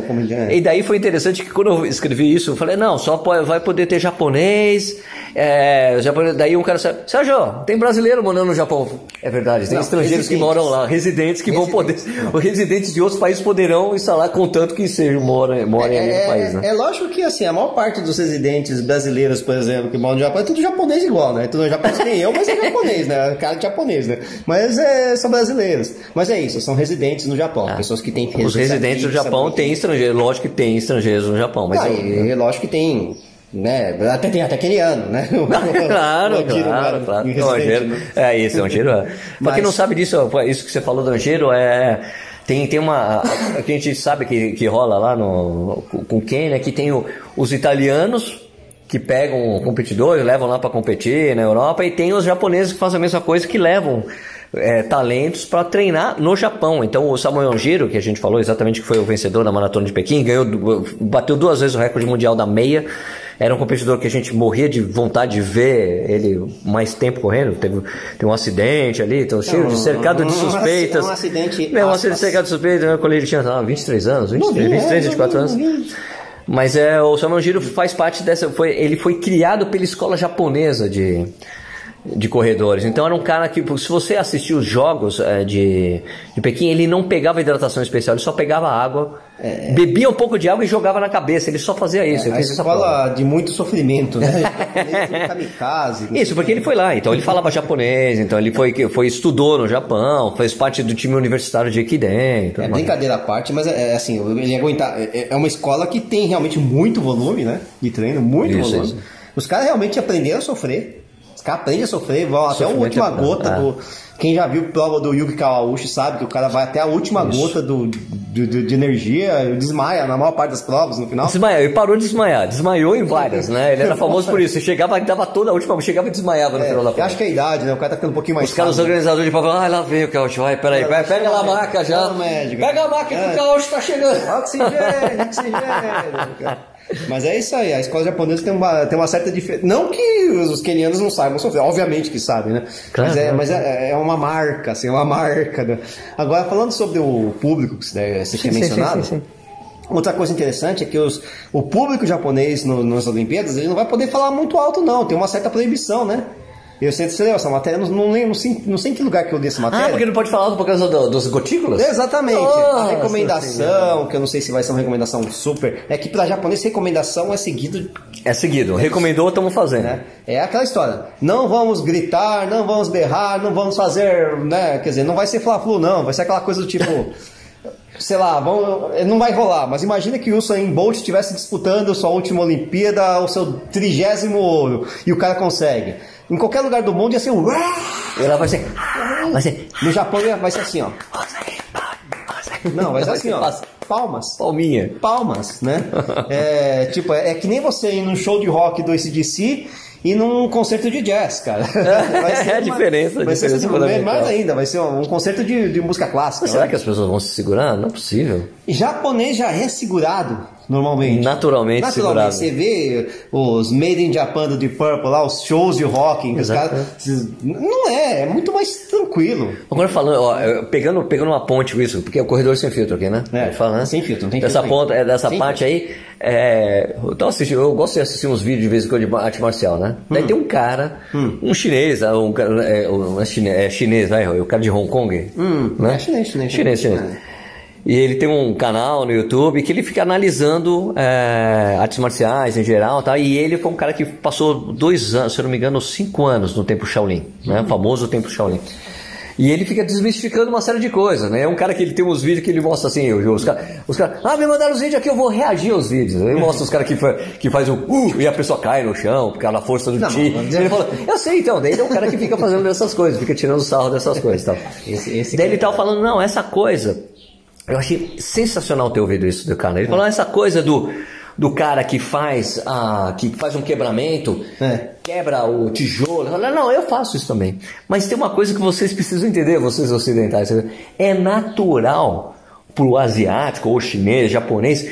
E daí foi interessante que quando eu escrevi isso, eu falei, não, só pode- vai poder ter japonês, é, japonês. Daí um cara disse, Sérgio, tem brasileiro morando no Japão. É verdade, tem Não, estrangeiros que residentes. moram lá, residentes que vão poder, os residentes de outros países poderão instalar, contanto que sejam, morem, morem ali no país, né? é lógico que assim, a maior parte dos residentes brasileiros, por exemplo, que moram no Japão, é tudo japonês igual, né? Tudo japonês nem eu, mas é japonês, né? Cara de japonês, né? Mas é, são brasileiros. Mas é isso, são residentes no Japão. Pessoas que têm Ah. Os residentes do Japão têm estrangeiros, lógico que tem estrangeiros no Japão, mas Ah, é lógico que tem. Né? Até tem até keniano, né? claro, O claro, claro. Angiro, né? é isso, é Angiro. É. Pra Mas- quem não sabe disso, isso que você falou do Angiro é. Tem, tem uma. a- que a gente sabe que, que rola lá no, com quem, né? Que tem o- os italianos que pegam competidores, levam lá para competir na Europa, e tem os japoneses que fazem a mesma coisa, que levam é, talentos para treinar no Japão. Então o Samuel Giro, que a gente falou exatamente que foi o vencedor da maratona de Pequim, ganhou, bateu duas vezes o recorde mundial da meia. Era um competidor que a gente morria de vontade de ver ele mais tempo correndo. Teve, teve um acidente ali, então cheio de cercado de suspeitas. um acidente, Não, um acidente cercado de suspeitas. Quando ele tinha ah, 23 anos, 23, Novinho, é, 23 24 anos. Mas é, o Samuel Giro faz parte dessa. Foi, ele foi criado pela escola japonesa de, de corredores. Então era um cara que, se você assistir os jogos é, de, de Pequim, ele não pegava hidratação especial, ele só pegava água, bebia um pouco de água e jogava na cabeça. Ele só fazia isso. É, A escola de muito sofrimento, né? Kamikaze. Isso, porque ele foi lá, então ele falava japonês, então ele foi, foi estudou no Japão, fez parte do time universitário de Equidem. tudo É brincadeira à parte, mas é, é assim, ele aguentar. É, é uma escola que tem realmente muito volume, né? De treino, muito Isso, volume. isso. Os caras realmente aprenderam a sofrer. Os caras aprendem a sofrer, vão até a última é- gota é. do. Quem já viu prova do Yuki Kawauchi sabe que o cara vai até a última gota do, do- do- de energia, desmaia na maior parte das provas no final. Desmaiou, ele parou de desmaiar, desmaiou em várias, né? Ele era famoso por isso. Ele chegava, dava toda a última, chegava e desmaiava no É, final da prova. acho que é a idade, né? O cara tá ficando um pouquinho mais Os caras, organizadores de prova, ah, lá veio o Caúcho, vai, peraí, vai, pega lá a maca já. Médico. Pega a maca que É. o Caúcho tá chegando. Oxigênio, oxigênio. Mas é isso aí, a escola japonesa tem uma, tem uma certa diferença. Não que os, os quenianos não saibam sofrer, obviamente que sabem, né? Claro, mas é, claro. mas é, é uma marca, assim, é uma marca. Né? Agora, falando sobre o público que você, você tinha sim, mencionado. sim, sim, Outra coisa interessante é que os, o público japonês no- nas Olimpíadas ele não vai poder falar muito alto, não. Tem uma certa proibição, né? Eu sei que você leu essa matéria, não, não lembro, não sei, não sei em que lugar que eu li essa matéria. Ah, porque não pode falar por causa do- dos gotículas? Exatamente. A recomendação, que eu não sei se vai ser uma recomendação super, é que para japonês recomendação é seguido, É seguido, recomendou, estamos fazendo. né? É aquela história. Não vamos gritar, não vamos berrar, não vamos fazer, né? Quer dizer, não vai ser fla-flu não, vai ser aquela coisa do tipo Sei lá, vão, não vai rolar, mas imagina que o Usain Bolt estivesse disputando sua última Olimpíada, o seu trigésimo ouro, e o cara consegue. Em qualquer lugar do mundo ia ser um... Ela vai ser. Vai ser. No Japão vai ser assim, ó. Não, vai ser assim, ó. Palmas. Palminha. palmas, né? É, tipo, é, é que nem você ir num show de rock do ACDC e num concerto de jazz, cara. É a diferença, a Vai ser diferença assim, mais ainda, vai ser um, concerto de, de música clássica. Será né? que as pessoas vão se segurar? Não é possível. Japonês já é segurado, normalmente. Naturalmente Naturalmente. segurado. Você vê os Made in Japan do Deep Purple lá, os shows de rock, os caras. Não é, é muito mais tranquilo. Agora falando, ó, pegando, pegando uma ponte com isso, porque é o corredor sem filtro aqui, né? É, falar, né? sem filtro, não tem dessa filtro ponta, é, dessa Sem parte aí, é, eu, tô assistindo, eu gosto de assistir uns vídeos de vez em quando de arte marcial, né? Hum. Daí tem um cara, um chinês, ah, um cara, é, um- é chinês, é chinês, vai, o cara de Hong Kong, Hum, né? é chinês, chinês, chinês, chinês. chinês. E ele tem um canal no YouTube que ele fica analisando é, artes marciais em geral, tá? E ele foi um cara que passou dois anos, se eu não me engano, cinco anos no tempo Shaolin, né? O famoso tempo Shaolin. E ele fica desmistificando uma série de coisas, né? É um cara que ele tem uns vídeos que ele mostra assim, os caras, os cara, ah, me mandaram os vídeos aqui, eu vou reagir aos vídeos. Ele mostra os caras que, fa- que faz o uh, e a pessoa cai no chão, por causa da força do ti. Ele fala, eu sei então, daí ele é um cara que fica fazendo essas coisas, fica tirando sarro dessas coisas tal. Esse- esse daí ele tava falando, não, essa coisa, eu achei sensacional ter ouvido isso do cara. Ele falou, essa coisa do do cara que faz, a, que faz um quebramento, É. quebra o tijolo. Fala, Não, eu faço isso também. Mas tem uma coisa que vocês precisam entender, vocês ocidentais. É natural pro asiático, ou chinês, japonês,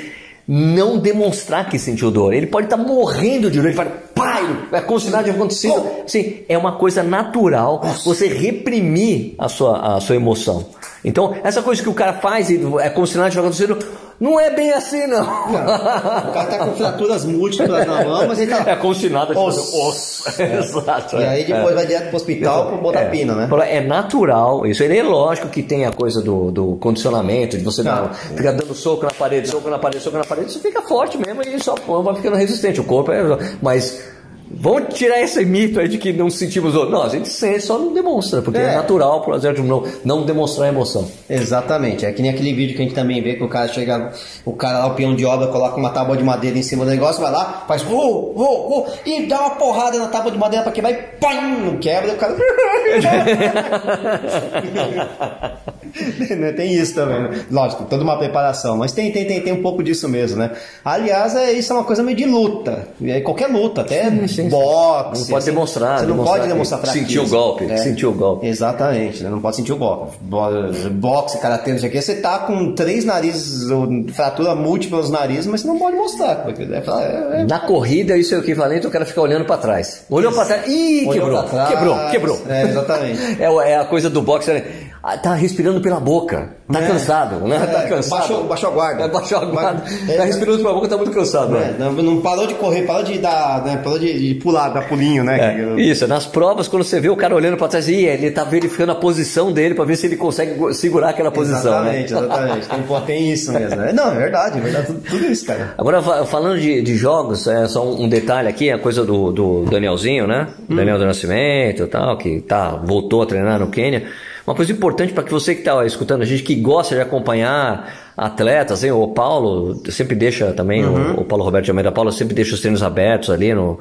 não demonstrar que sentiu dor. Ele pode estar morrendo de dor, ele fala, pai, é como se nada tivesse acontecido. Sim, é uma coisa natural você reprimir a sua, a sua emoção. Então, essa coisa que o cara faz e é como se nada acontecido, não é bem assim, não. O cara tá com fraturas múltiplas na mão, mas ele tá. É como se nada Osso. osso. Exato. E aí depois é. vai direto pro hospital pra botar é, pino, né? É natural isso. Ele é lógico que tem a coisa do, do condicionamento, de você dar, Não. ficar dando soco na parede, soco na parede, soco na parede, você fica forte mesmo e só vai ficando resistente. O corpo é. Mas vamos tirar esse mito aí de que não sentimos dor. Não, a gente sente, só não demonstra, porque é, É. natural pro asiático não, não demonstrar emoção. Exatamente. É que nem aquele vídeo que a gente também vê que o cara chega, o cara lá, o peão de obra, coloca uma tábua de madeira em cima do negócio, vai lá, faz uh, uh, uh, e dá uma porrada na tábua de madeira pra quebrar e pam, não quebra, e o cara. Né, tem isso também, né? Lógico, toda uma preparação, mas tem, tem, tem, tem um pouco disso mesmo, né? Aliás, é, isso é uma coisa meio de luta. É qualquer luta, até sim. boxe. Não pode assim, demonstrar, Você não demonstrar pode demonstrar fraqueza. sentiu o golpe, É. sentiu o golpe. Exatamente, né? não pode sentir o golpe. Bo- Boxe, karatê, não sei o que, você tá com três narizes, fratura múltipla nos narizes, mas você não pode mostrar. Porque é, é, é, Na corrida, isso é o equivalente ao cara ficar olhando pra trás. Olhou pra trás, ih, Olhou quebrou, pra trás. quebrou, quebrou. É, exatamente. É, é a coisa do boxe, né? Ah, tá respirando pela boca, tá É. cansado, né? É, tá cansado. baixou- baixou a guarda. É, baixou a guarda. Mas- tá respirando pela boca, tá muito cansado, É, né? não, não parou de correr, parou de dar, né, parou de, de pular, dar pulinho, né? É, isso, nas provas, quando você vê o cara olhando pra trás, ih, ele tá verificando a posição dele pra ver se ele consegue segurar aquela posição, né? Exatamente, exatamente. Tem, pô, tem isso mesmo. né? Não, é verdade, é verdade. Tudo, tudo isso, cara. Agora, fa- falando de, de jogos, é só um, um detalhe aqui, a coisa do, do Danielzinho, né? Hum. Daniel do Nascimento e tal, que tá, voltou a treinar no Quênia. Uma coisa importante para que você que está escutando a gente, que gosta de acompanhar atletas, hein? o Paulo sempre deixa também, Uhum. o, o Paulo Roberto de Almeida Paulo sempre deixa os treinos abertos ali no,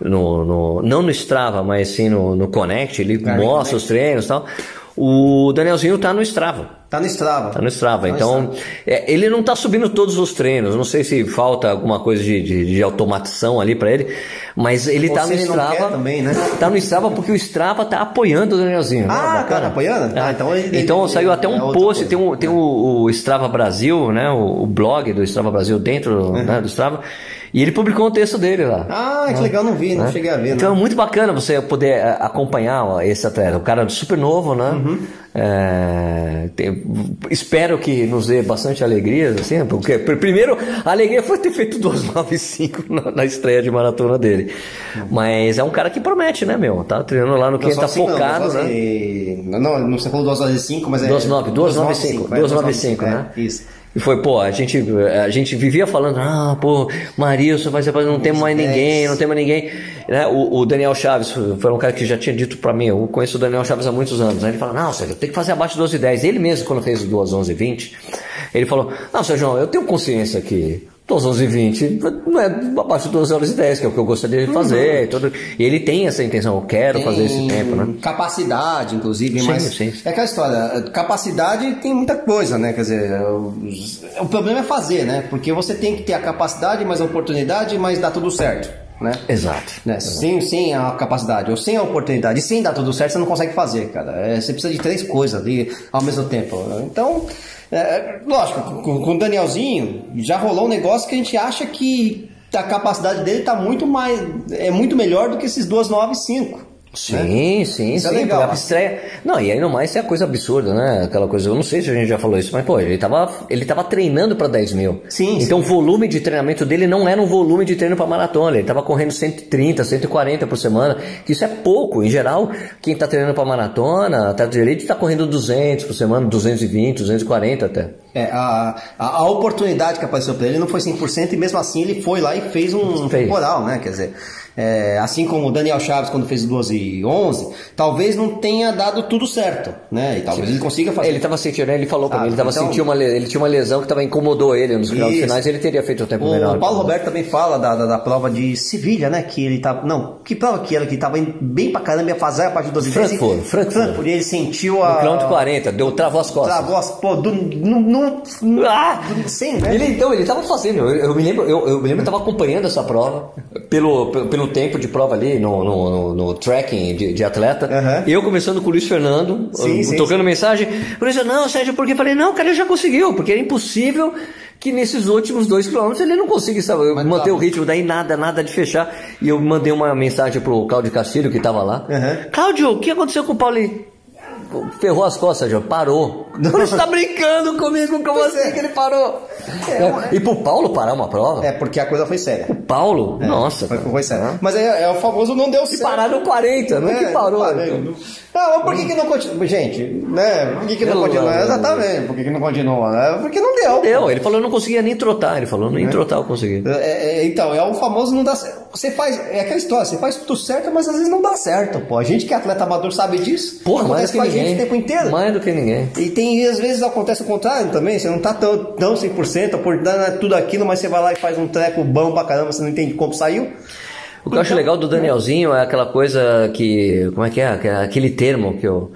no, no- não no Strava, mas sim no, no Connect, ele no mostra os treinos e tal. O Danielzinho tá no Strava. Tá no Strava. Tá no Strava. Tá no Então, é, ele não tá subindo todos os treinos. Não sei se falta alguma coisa de, de, de automatização ali para ele, mas ele Ou tá no ele não Strava. também, né? Tá no Strava porque o Strava tá apoiando o Danielzinho. né? Ah, Bacana. tá apoiando? É. Ah, então ele- então ele- saiu até é um outra post, coisa. tem, um, tem o, o Strava Brasil, né? O, o blog do Strava Brasil dentro né, do Strava. E ele publicou um texto dele lá. Ah, que legal, não vi, não né? cheguei a ver. Então não. é muito bacana você poder é, acompanhar ó, esse atleta. O cara é super novo, né? Uhum. É, tem- espero que nos dê bastante alegria, assim, porque pr- primeiro a alegria foi ter feito 295 na, na estreia de maratona dele. Mas é um cara que promete, né, meu? Tá treinando lá no que Não, tá assim não, focado, duas né? horas e- Não, não, você falou 2 horas e 5, mas é. 295, 295, 295, é, né? Isso. E foi, pô, a gente, a gente vivia falando, ah, pô, Marilson vai ser, não tem mais ninguém, não tem mais ninguém. Né? O, o Daniel Chaves foi um cara que já tinha dito pra mim, eu conheço o Daniel Chaves há muitos anos. Aí ele fala, não, Sérgio, tem que fazer abaixo de 12 e 10. Ele mesmo, quando fez o 2 11 e 20, ele falou, não, Sérgio, eu tenho consciência que 2 11 e 20 não é abaixo de 12 horas e 10, que é o que eu gostaria de fazer. E, tudo. e ele tem essa intenção, eu quero fazer esse tempo, né? Capacidade, inclusive, Sim, mas sim. é aquela história, capacidade tem muita coisa, né? Quer dizer, o, o problema é fazer, né? Porque você tem que ter a capacidade, mais a oportunidade, mas dá tudo certo, né? Exato. Né? Sem, sem a capacidade ou sem a oportunidade, sem dar tudo certo, você não consegue fazer, cara. É, você precisa de três coisas ali ao mesmo tempo. Então, é, lógico, com, com o Danielzinho já rolou um negócio que a gente acha que a capacidade dele tá muito mais é muito melhor do que esses 295. Sim, né? sim, isso é sim. É legal, estreia. Não, e aí no mais é coisa absurda, né? Aquela coisa, eu não sei se a gente já falou isso, mas pô, ele tava, ele tava treinando para 10 mil. Sim. Então sim. o volume de treinamento dele não era um volume de treino para maratona. Ele tava correndo 130, 140 por semana, que isso é pouco. Em geral, quem tá treinando para maratona, tá direito, tá correndo 200 por semana, 220, 240 até. É, a, a, a oportunidade que apareceu para ele não foi 100% e mesmo assim ele foi lá e fez um temporal, né? Quer dizer é, assim como o Daniel Chaves quando fez 12 e 11, talvez não tenha dado tudo certo, né? E talvez ele consiga fazer. Ele estava sentindo, né? ele falou Sabe, mim, ele tava então- sentindo uma, le- ele tinha uma lesão que tava, incomodou ele nos finais finais, ele teria feito o tempo O menor. Paulo Roberto também fala da, da, da prova de Sevilha, né? Que ele tava. Não, que prova que era? Que tava bem pra caramba, ia fazer a partir de 12 Frankfurt, Frankfurt. E ele sentiu a. No quilômetro 40, deu, travou as costas. Travou as. Pô, do, no, no, no, Ah! sem, né? Ele então, ele tava fazendo, eu, eu me lembro, eu, eu me lembro que tava acompanhando essa prova, pelo, pelo, tempo de prova ali, no, no, no, no tracking de, de atleta. Aham. Eu começando com o Luiz Fernando, Sim, sim, tocando mensagem. O Luiz, não, Sérgio, porque eu falei, não, cara, ele já conseguiu, porque era impossível que nesses últimos dois quilômetros ele não consiga sabe, manter tá. o ritmo, daí nada, nada de fechar. E eu mandei uma mensagem pro Cláudio Castilho, que tava lá. Aham. Cláudio, o que aconteceu com o Paulo? Ferrou as costas, já parou. Você tá brincando comigo, como Pois assim é. que ele parou? É, E pro Paulo parar uma prova? É, porque a coisa foi séria. Paulo? Nossa. Foi, foi sério. Mas é, é o famoso não deu E certo. parar no 40, não é que parou. parei. Não, mas por que, que não continua? Gente, né? Por que, que não continua? Exatamente, por que, que não continua? Porque não deu. Deu, ele falou que não conseguia nem trotar. Ele falou, nem trotar eu consegui. É, é, então, é o famoso não dá certo. Você faz, é aquela história, você faz tudo certo, mas às vezes não dá certo, pô. A gente que é atleta amador sabe disso. Porra, mais do que com a gente ninguém. o tempo inteiro. Mais do que ninguém. E tem, às vezes acontece o contrário também, você não tá tão, tão 100% por dar tudo aquilo, mas você vai lá e faz um treco bom pra caramba, você não entende como saiu. O que eu acho legal do Danielzinho é aquela coisa que. Como é que é? Que é Aquele termo que o,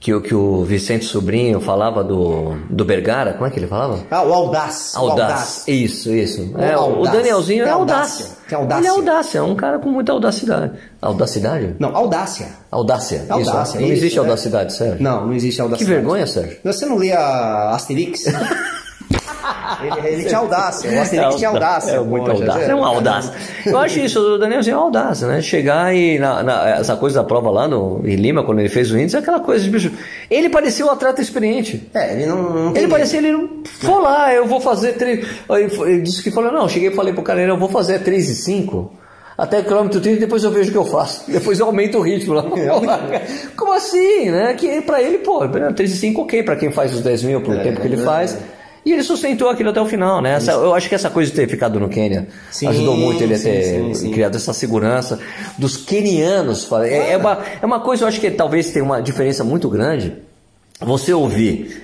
que, o- que o Vicente Sobrinho falava do, do Bergara. Como é que ele falava? Ah, o audaz. o Audaz. Isso, isso. O É, o audaz. Danielzinho Tem é audácia. audácia. Tem audácia. Ele é audácia, é um cara com muita audacidade. Audacidade? Não, audácia. Audácia. isso. Audácia, Não isso, existe é. audacidade, Sérgio. Não, não existe Que audacidade. vergonha, Sérgio. Você não lia Asterix? ele, ele tinha audácia, o Asterix tinha audácia. É muito poxa, audácia. É uma audácia. Eu acho isso do Danielzinho é audácia, né? Chegar e na, na- essa coisa da prova lá no, em Lima, quando ele fez o índice, é aquela coisa de bicho. Ele parecia um atleta experiente. É, ele não, não Ele parecia, ele não. Foi lá, eu vou fazer três. Ele, disse que falou, não, cheguei e falei pro cara, eu vou fazer 3 e 5. Até o quilômetro 30, depois eu vejo o que eu faço. Depois eu aumento o ritmo lá. Como assim, né? Que pra ele, pô, 3 e 5 ok, pra quem faz os 10 mil, pro É, tempo que ele é, faz. E ele sustentou aquilo até o final, né? Essa- eu acho que essa coisa de ter ficado no Quênia Sim, ajudou muito ele a ter sim, criado essa segurança dos quenianos. É, é uma, é uma coisa, eu acho que talvez tenha uma diferença muito grande você ouvir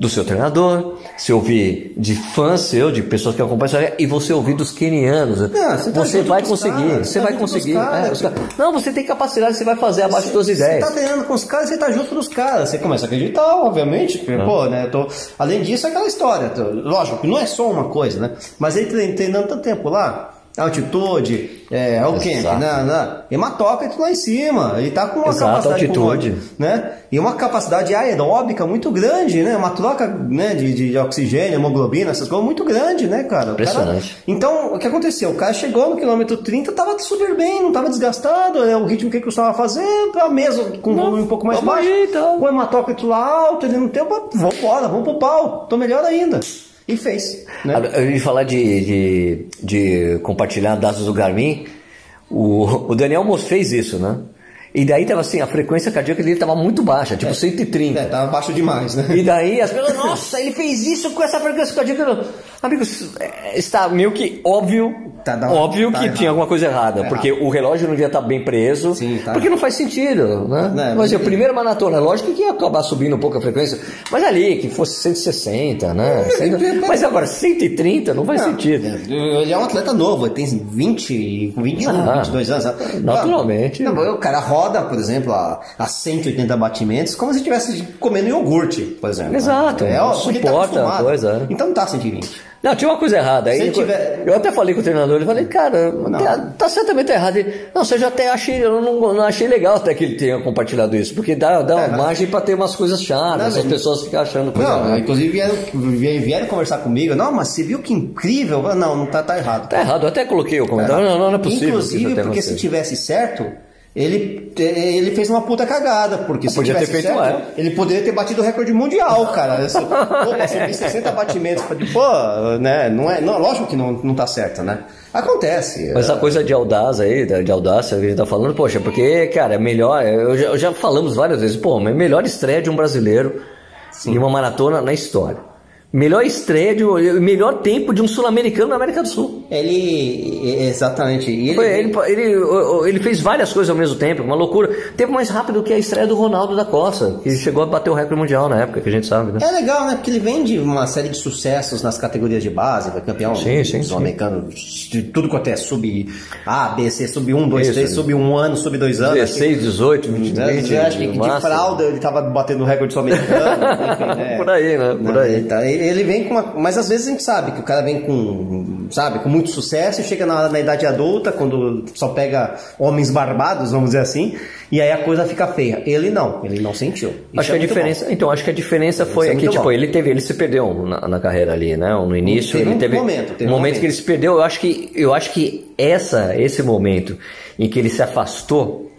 do seu treinador, se ouvir de fãs seu, de pessoas que acompanham isso, e você ouvir dos quenianos. Não, você tá junto vai conseguir, caras, você tá vai conseguir. caras. é, os caras- Não, você tem capacidade, você vai fazer abaixo de 12 Você ideias. tá treinando com os caras, você tá junto dos caras. Você começa a acreditar, obviamente. porque, Pô, né? eu Tô... Além disso, é aquela história. tô- Lógico que não é só uma coisa, né? Mas ele trein- treinando tanto tempo lá, altitude, é, o quê? Exato. Na, na, hematócrito lá em cima. Ele tá com uma Exato, capacidade altitude. pulmônica, né? E uma capacidade aeróbica muito grande, né? Uma troca né, de, de oxigênio, hemoglobina, essas coisas muito grande, né, cara? O cara- Impressionante. Então, o que aconteceu? O cara chegou no quilômetro 30, tava super bem, não tava desgastado, é o ritmo que ele costumava fazer, pra mesmo, com um volume um pouco mais baixo. aí, então. Com o hematócrito lá alto, ele não tem, vamos embora, vamos pro pau, tô melhor ainda. E fez, né? Eu ia falar de, de, de compartilhar dados do Garmin. O, o Daniel Mos fez isso, né? E daí tava assim, a frequência cardíaca dele tava muito baixa, tipo 130. É, tava baixo demais, né? E daí as pessoas, nossa, ele fez isso com essa frequência cardíaca. Amigos, é, está meio que óbvio, Tá, dá- óbvio tá que errado. tinha alguma coisa errada, Tá porque o relógio não devia estar bem preso, Sim, tá porque não faz sentido, né? Né, mas a ele- primeira maratona, lógico que ia acabar subindo um pouco a frequência, mas ali, que fosse 160, né? Mas agora, 130 não faz sentido. Ele é um atleta novo, ele tem 20, 21, Ah, 22 anos. naturalmente. Não, o cara roda, por exemplo, a, a 180 batimentos, como se estivesse comendo iogurte, por exemplo. Exato, suporta ele tá acostumado. a coisa, é. Então não tá 120. Não, tinha uma coisa errada. Aí, tiver- Eu até falei com o treinador, ele falei, cara, tá, tá certamente errado. Ele, não, você já até achei, eu não, não achei legal até que ele tenha compartilhado isso, porque dá, dá uma É, margem pra ter umas coisas chatas, as pessoas ficam achando coisa Não, errada. inclusive vieram, vieram, conversar comigo. Não, mas você viu que incrível? Não, não tá, tá errado. Tá errado, eu até coloquei o comentário, não, não, não é possível. Inclusive, porque se tivesse certo, ele, ele fez uma puta cagada. Porque se Podia ter feito certo, mais. ele poderia ter batido o recorde mundial, cara. Pô, subir 60 batimentos. Pô, né? Não é, não, lógico que não, não tá certo, né? Acontece. Mas essa coisa de audácia aí, de audácia que a gente tá falando, poxa, porque, cara, é melhor, eu já, já falamos várias vezes, pô, mas melhor estreia de um brasileiro em uma maratona na história. Melhor estreia, de, melhor tempo de um sul-americano na América do Sul. Ele. Exatamente. Ele, Foi, ele, ele, ele fez várias coisas ao mesmo tempo, uma loucura. Tempo mais rápido que a estreia do Ronaldo da Costa, que chegou a bater o recorde mundial na época, que a gente sabe, né? É legal, né? Porque ele vem de uma série de sucessos nas categorias de base, foi campeão Sim, sim, sim. sul-americano, de tudo quanto é sub A, B, C, sub 1, 2, Isso. 3, sub 1 ano, sub 2 anos. acho que- 16, 18, 20, né, 20, eu acho que de máximo. fralda ele tava batendo o recorde sul-americano. né? Por aí, né? Por Não, aí. ele tá- Ele vem com uma. Mas às vezes a gente sabe que o cara vem com. Sabe, com muito sucesso e chega na, na idade adulta, quando só pega homens barbados, vamos dizer assim, e aí a coisa fica feia. Ele não, ele não sentiu. Isso Acho que é a muito diferença, então acho que a diferença foi é que muito tipo bom. ele teve, ele se perdeu na, na carreira ali, né? No início Teve ele um teve momento, teve um um momento momento. que ele se perdeu. Eu acho que eu acho que essa esse momento em que ele se afastou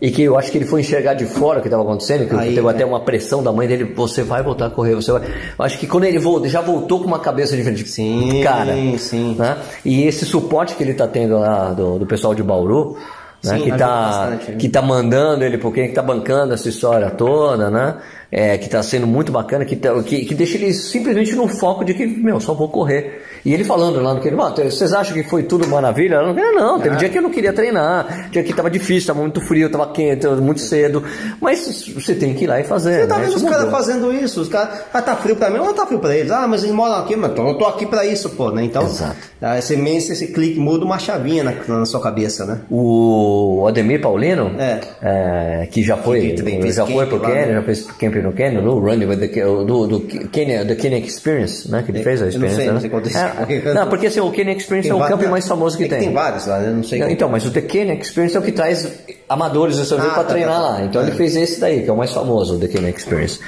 e que eu acho que ele foi enxergar de fora o que estava acontecendo, que Aí, teve é. até uma pressão da mãe dele, você vai voltar a correr, você vai. Eu acho que quando ele voltou, já voltou com uma cabeça diferente. Sim, cara, sim. né? E esse suporte que ele tá tendo lá do, do pessoal de Bauru, né? Sim, que tá bastante, né? que tá mandando ele porque que tá bancando essa história toda, né? É, que tá sendo muito bacana, que, tá- que, que deixa ele simplesmente no foco de que, meu, só vou correr. E ele falando lá no que ele, "Ah, vocês acham que foi tudo maravilha? Eu não, não, teve dia que eu não queria treinar, dia que tava difícil, tava muito frio, tava quente, tava muito cedo. Mas você tem que ir lá e fazer. Você tá né? vendo Isso os caras fazendo isso? Os caras, ah, tá frio pra mim, não tá frio pra eles. Ah, mas eles moram aqui, mas eu tô aqui pra isso, pô, né? Então, Exato. ah, esse, esse, esse clique muda uma chavinha na, na sua cabeça, né? O Ademir Paulino, É. é, que já foi, Que fez já foi pro Kenya, né? já fez camp no Kenya, no Running with the, do, do Kenya, do Kenya Experience, né? Que ele fez a Eu não sei, experiência. não sei né? isso- É, não, porque assim, o Kenya Experience é o va- camp não, mais famoso que é tem. Tem vários lá, né? eu não sei. Não, Então, mas o The Kenya Experience é o que traz amadores dessa vez Ah, pra tá, treinar tá, tá. lá. Então ele É. fez esse daí, que é o mais famoso, o The Kenya Experience.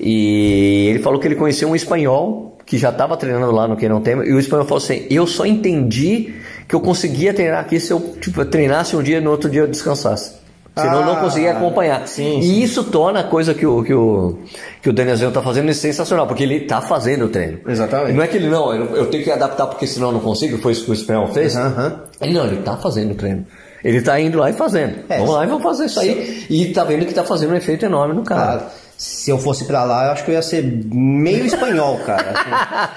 E ele falou que ele conheceu um espanhol que já estava treinando lá no Kenya Tema, e o espanhol falou assim: Eu só entendi que eu conseguia treinar aqui se eu tipo, treinasse um dia e no outro dia eu descansasse. Senão eu não Ah, conseguia acompanhar. sim, e sim. isso torna a coisa que o, que o, que o Danielzinho tá fazendo sensacional, porque ele tá fazendo o treino. Exatamente. Não é que ele, não, eu, tenho que adaptar porque senão eu não consigo, foi isso que o espanhol fez. Aham. Ele não, ele tá fazendo o treino. Ele tá indo lá e fazendo. É, vamos lá e vamos fazer isso aí. E tá vendo que tá fazendo um efeito enorme no cara. Cara, se eu fosse pra lá, eu acho que eu ia ser meio espanhol, cara.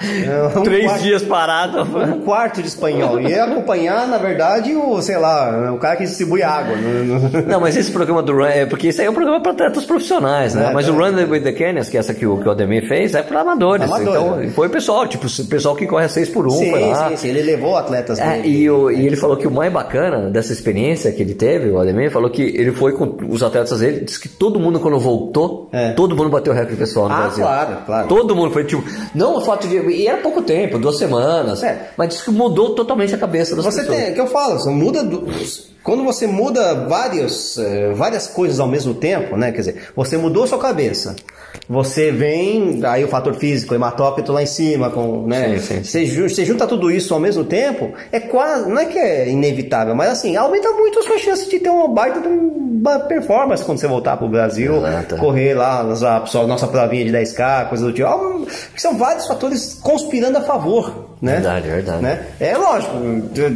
Um Três quarto- dias parado. Um quarto de espanhol. E ia acompanhar, na verdade, o, sei lá, o cara que distribui água. Não- não- mas esse programa do Run, é porque isso aí é um programa para atletas profissionais, né? É, mas é. o Run with the Canyons, que é essa que o, que o Ademir fez, é para amadores. Amadores, então, foi o pessoal, tipo, o pessoal que corre a 6 por 1 Sim, foi lá. sim, sim. Ele levou atletas É, e, o- e ele falou que o mais bacana dessa experiência que ele teve, o Ademir, falou que ele foi com os atletas dele, disse que todo mundo quando voltou, É. todo mundo bateu recorde pessoal no Ah, Brasil. claro, claro. Todo mundo foi tipo, não o fato de. E era pouco tempo, duas semanas. É. Mas que mudou totalmente a cabeça das Você pessoas. tem, é que eu falo, você muda do- quando você muda vários, eh, várias coisas ao mesmo tempo, né? Quer dizer, você mudou sua cabeça. Você vem, aí o fator físico, o hematócrito lá em cima, com, né? Sim, sim. Você, você junta tudo isso ao mesmo tempo, é quase, não é que é inevitável, mas assim, aumenta muito a sua chance de ter uma baita performance quando você voltar pro Brasil, correr lá nossa, nossa provinha de 10K, coisa do tipo. São vários fatores conspirando a favor, né? Verdade, verdade. né? É lógico,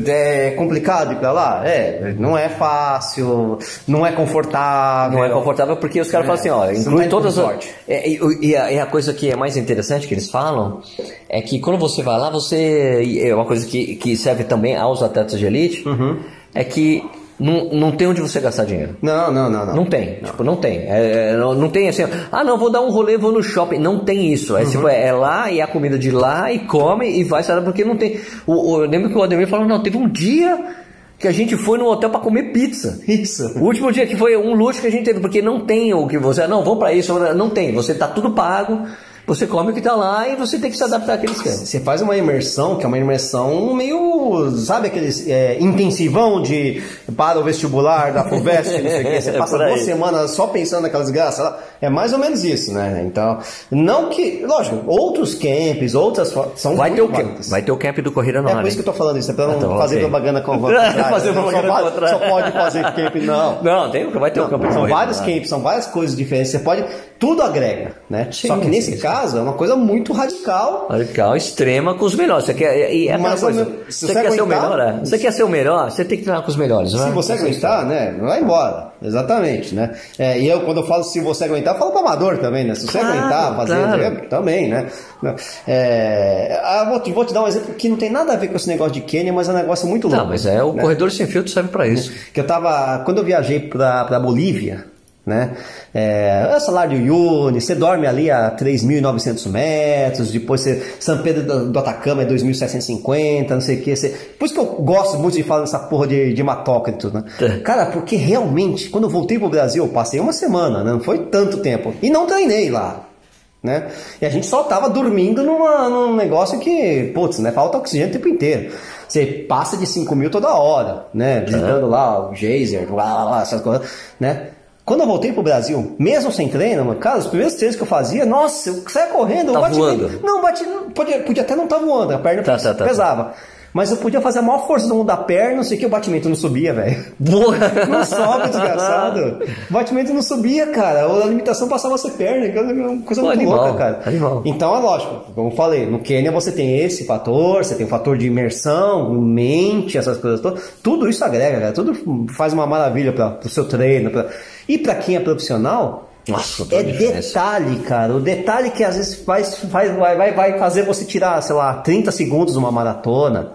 é complicado ir pra lá? É, não é fácil, não é confortável. Não é confortável porque os caras falam assim, ó, inclui tá todas as. É, e, a, e a coisa que é mais interessante que eles falam é que quando você vai lá, você. É uma coisa que, que serve também aos atletas de elite, Uhum. é que não, não tem onde você gastar dinheiro. Não, não, não, não. Não tem, tipo, não tem. É, é, não, não tem assim, ah, não, vou dar um rolê, vou no shopping. Não tem isso. É, Uhum. tipo, é, é lá e a comida de lá e come e vai, sabe? Porque não tem. O, o- eu lembro que o Ademir falou, não, teve um dia que a gente foi no hotel pra comer pizza. Isso. O último dia que foi um luxo que a gente teve, porque não tem o que você. Não, vamos pra isso, não tem. Você tá tudo pago, você come o que tá lá e você tem que se adaptar àquele esquema. Você faz uma imersão, que é uma imersão meio, sabe aqueles é, intensivão de para o vestibular da FUVEST, não sei o quê. Você É passa aí. duas semanas só pensando naquelas graças. É mais ou menos isso, né? Então, não que, lógico, outros camps, outras são Vai ter o camp, vai ter o camp do Corrida É Nova. por isso que eu tô falando isso, é pra não Ah, tá, fazer ok. propaganda com Fazer Não, propaganda só, contrária. só pode fazer camp, não. Não, tem, vai ter o camp São vários camps, são várias coisas diferentes. Você pode. Tudo agrega, né? Sim, Só que nesse sim, caso, caso, é uma coisa muito radical. Radical, extrema com os melhores. Você quer, e é aquela Mas, coisa, se você, você quer ser o aguentar- melhor, é? Você quer ser o melhor, você tem que treinar com os melhores, não é? Se você aguentar, né? Vai embora. Exatamente, né? É, e eu, quando eu falo se você aguentar, eu falo pro amador também, né? Se você Claro, aguentar fazer, claro. é, também, né? É, ah, vou, te, vou te dar um exemplo que não tem nada a ver com esse negócio de Quênia, mas é um negócio muito louco. Não, mas é, o né? corredor sem filtro serve pra isso. Que eu tava. Quando eu viajei pra Bolívia, né? É, é o salário de Uyuni, você dorme ali a 3.900 metros, depois você. São Pedro do, do Atacama é 2.750, não sei o que. Você, por isso que eu gosto muito de falar dessa porra de, de matoca e tudo, né? É. Cara, porque realmente, quando eu voltei pro Brasil, eu passei uma semana, né? Não foi tanto tempo. E não treinei lá. Né? E a gente só tava dormindo numa, num negócio que, putz, né? Falta oxigênio o tempo inteiro. Você passa de 5 mil toda hora, né? Visitando lá o geyser, lá, lá, lá, essas coisas, né? Quando eu voltei pro Brasil, mesmo sem treino, mano, cara, os primeiros treinos que eu fazia, nossa, eu saia correndo, Tá o batimento- voando. Não, bati, podia, podia até não estar voando, a perna Tá, tá, tá, pesava. Mas eu podia fazer a maior força do mundo da perna, não sei o que, o batimento não subia, velho. Não sobe, desgraçado. O batimento não subia, cara. A limitação passava a ser perna, que é uma coisa Pô, muito animal, louca, cara. animal. Então é lógico, como eu falei, no Quênia você tem esse fator, você tem o fator de imersão, mente, essas coisas todas. Tudo isso agrega, cara. Tudo faz uma maravilha para o seu treino. Pra... E para quem é profissional, Nossa, é diferença. detalhe, cara. O detalhe que às vezes faz, faz, vai, vai, fazer você tirar, sei lá, 30 segundos numa maratona.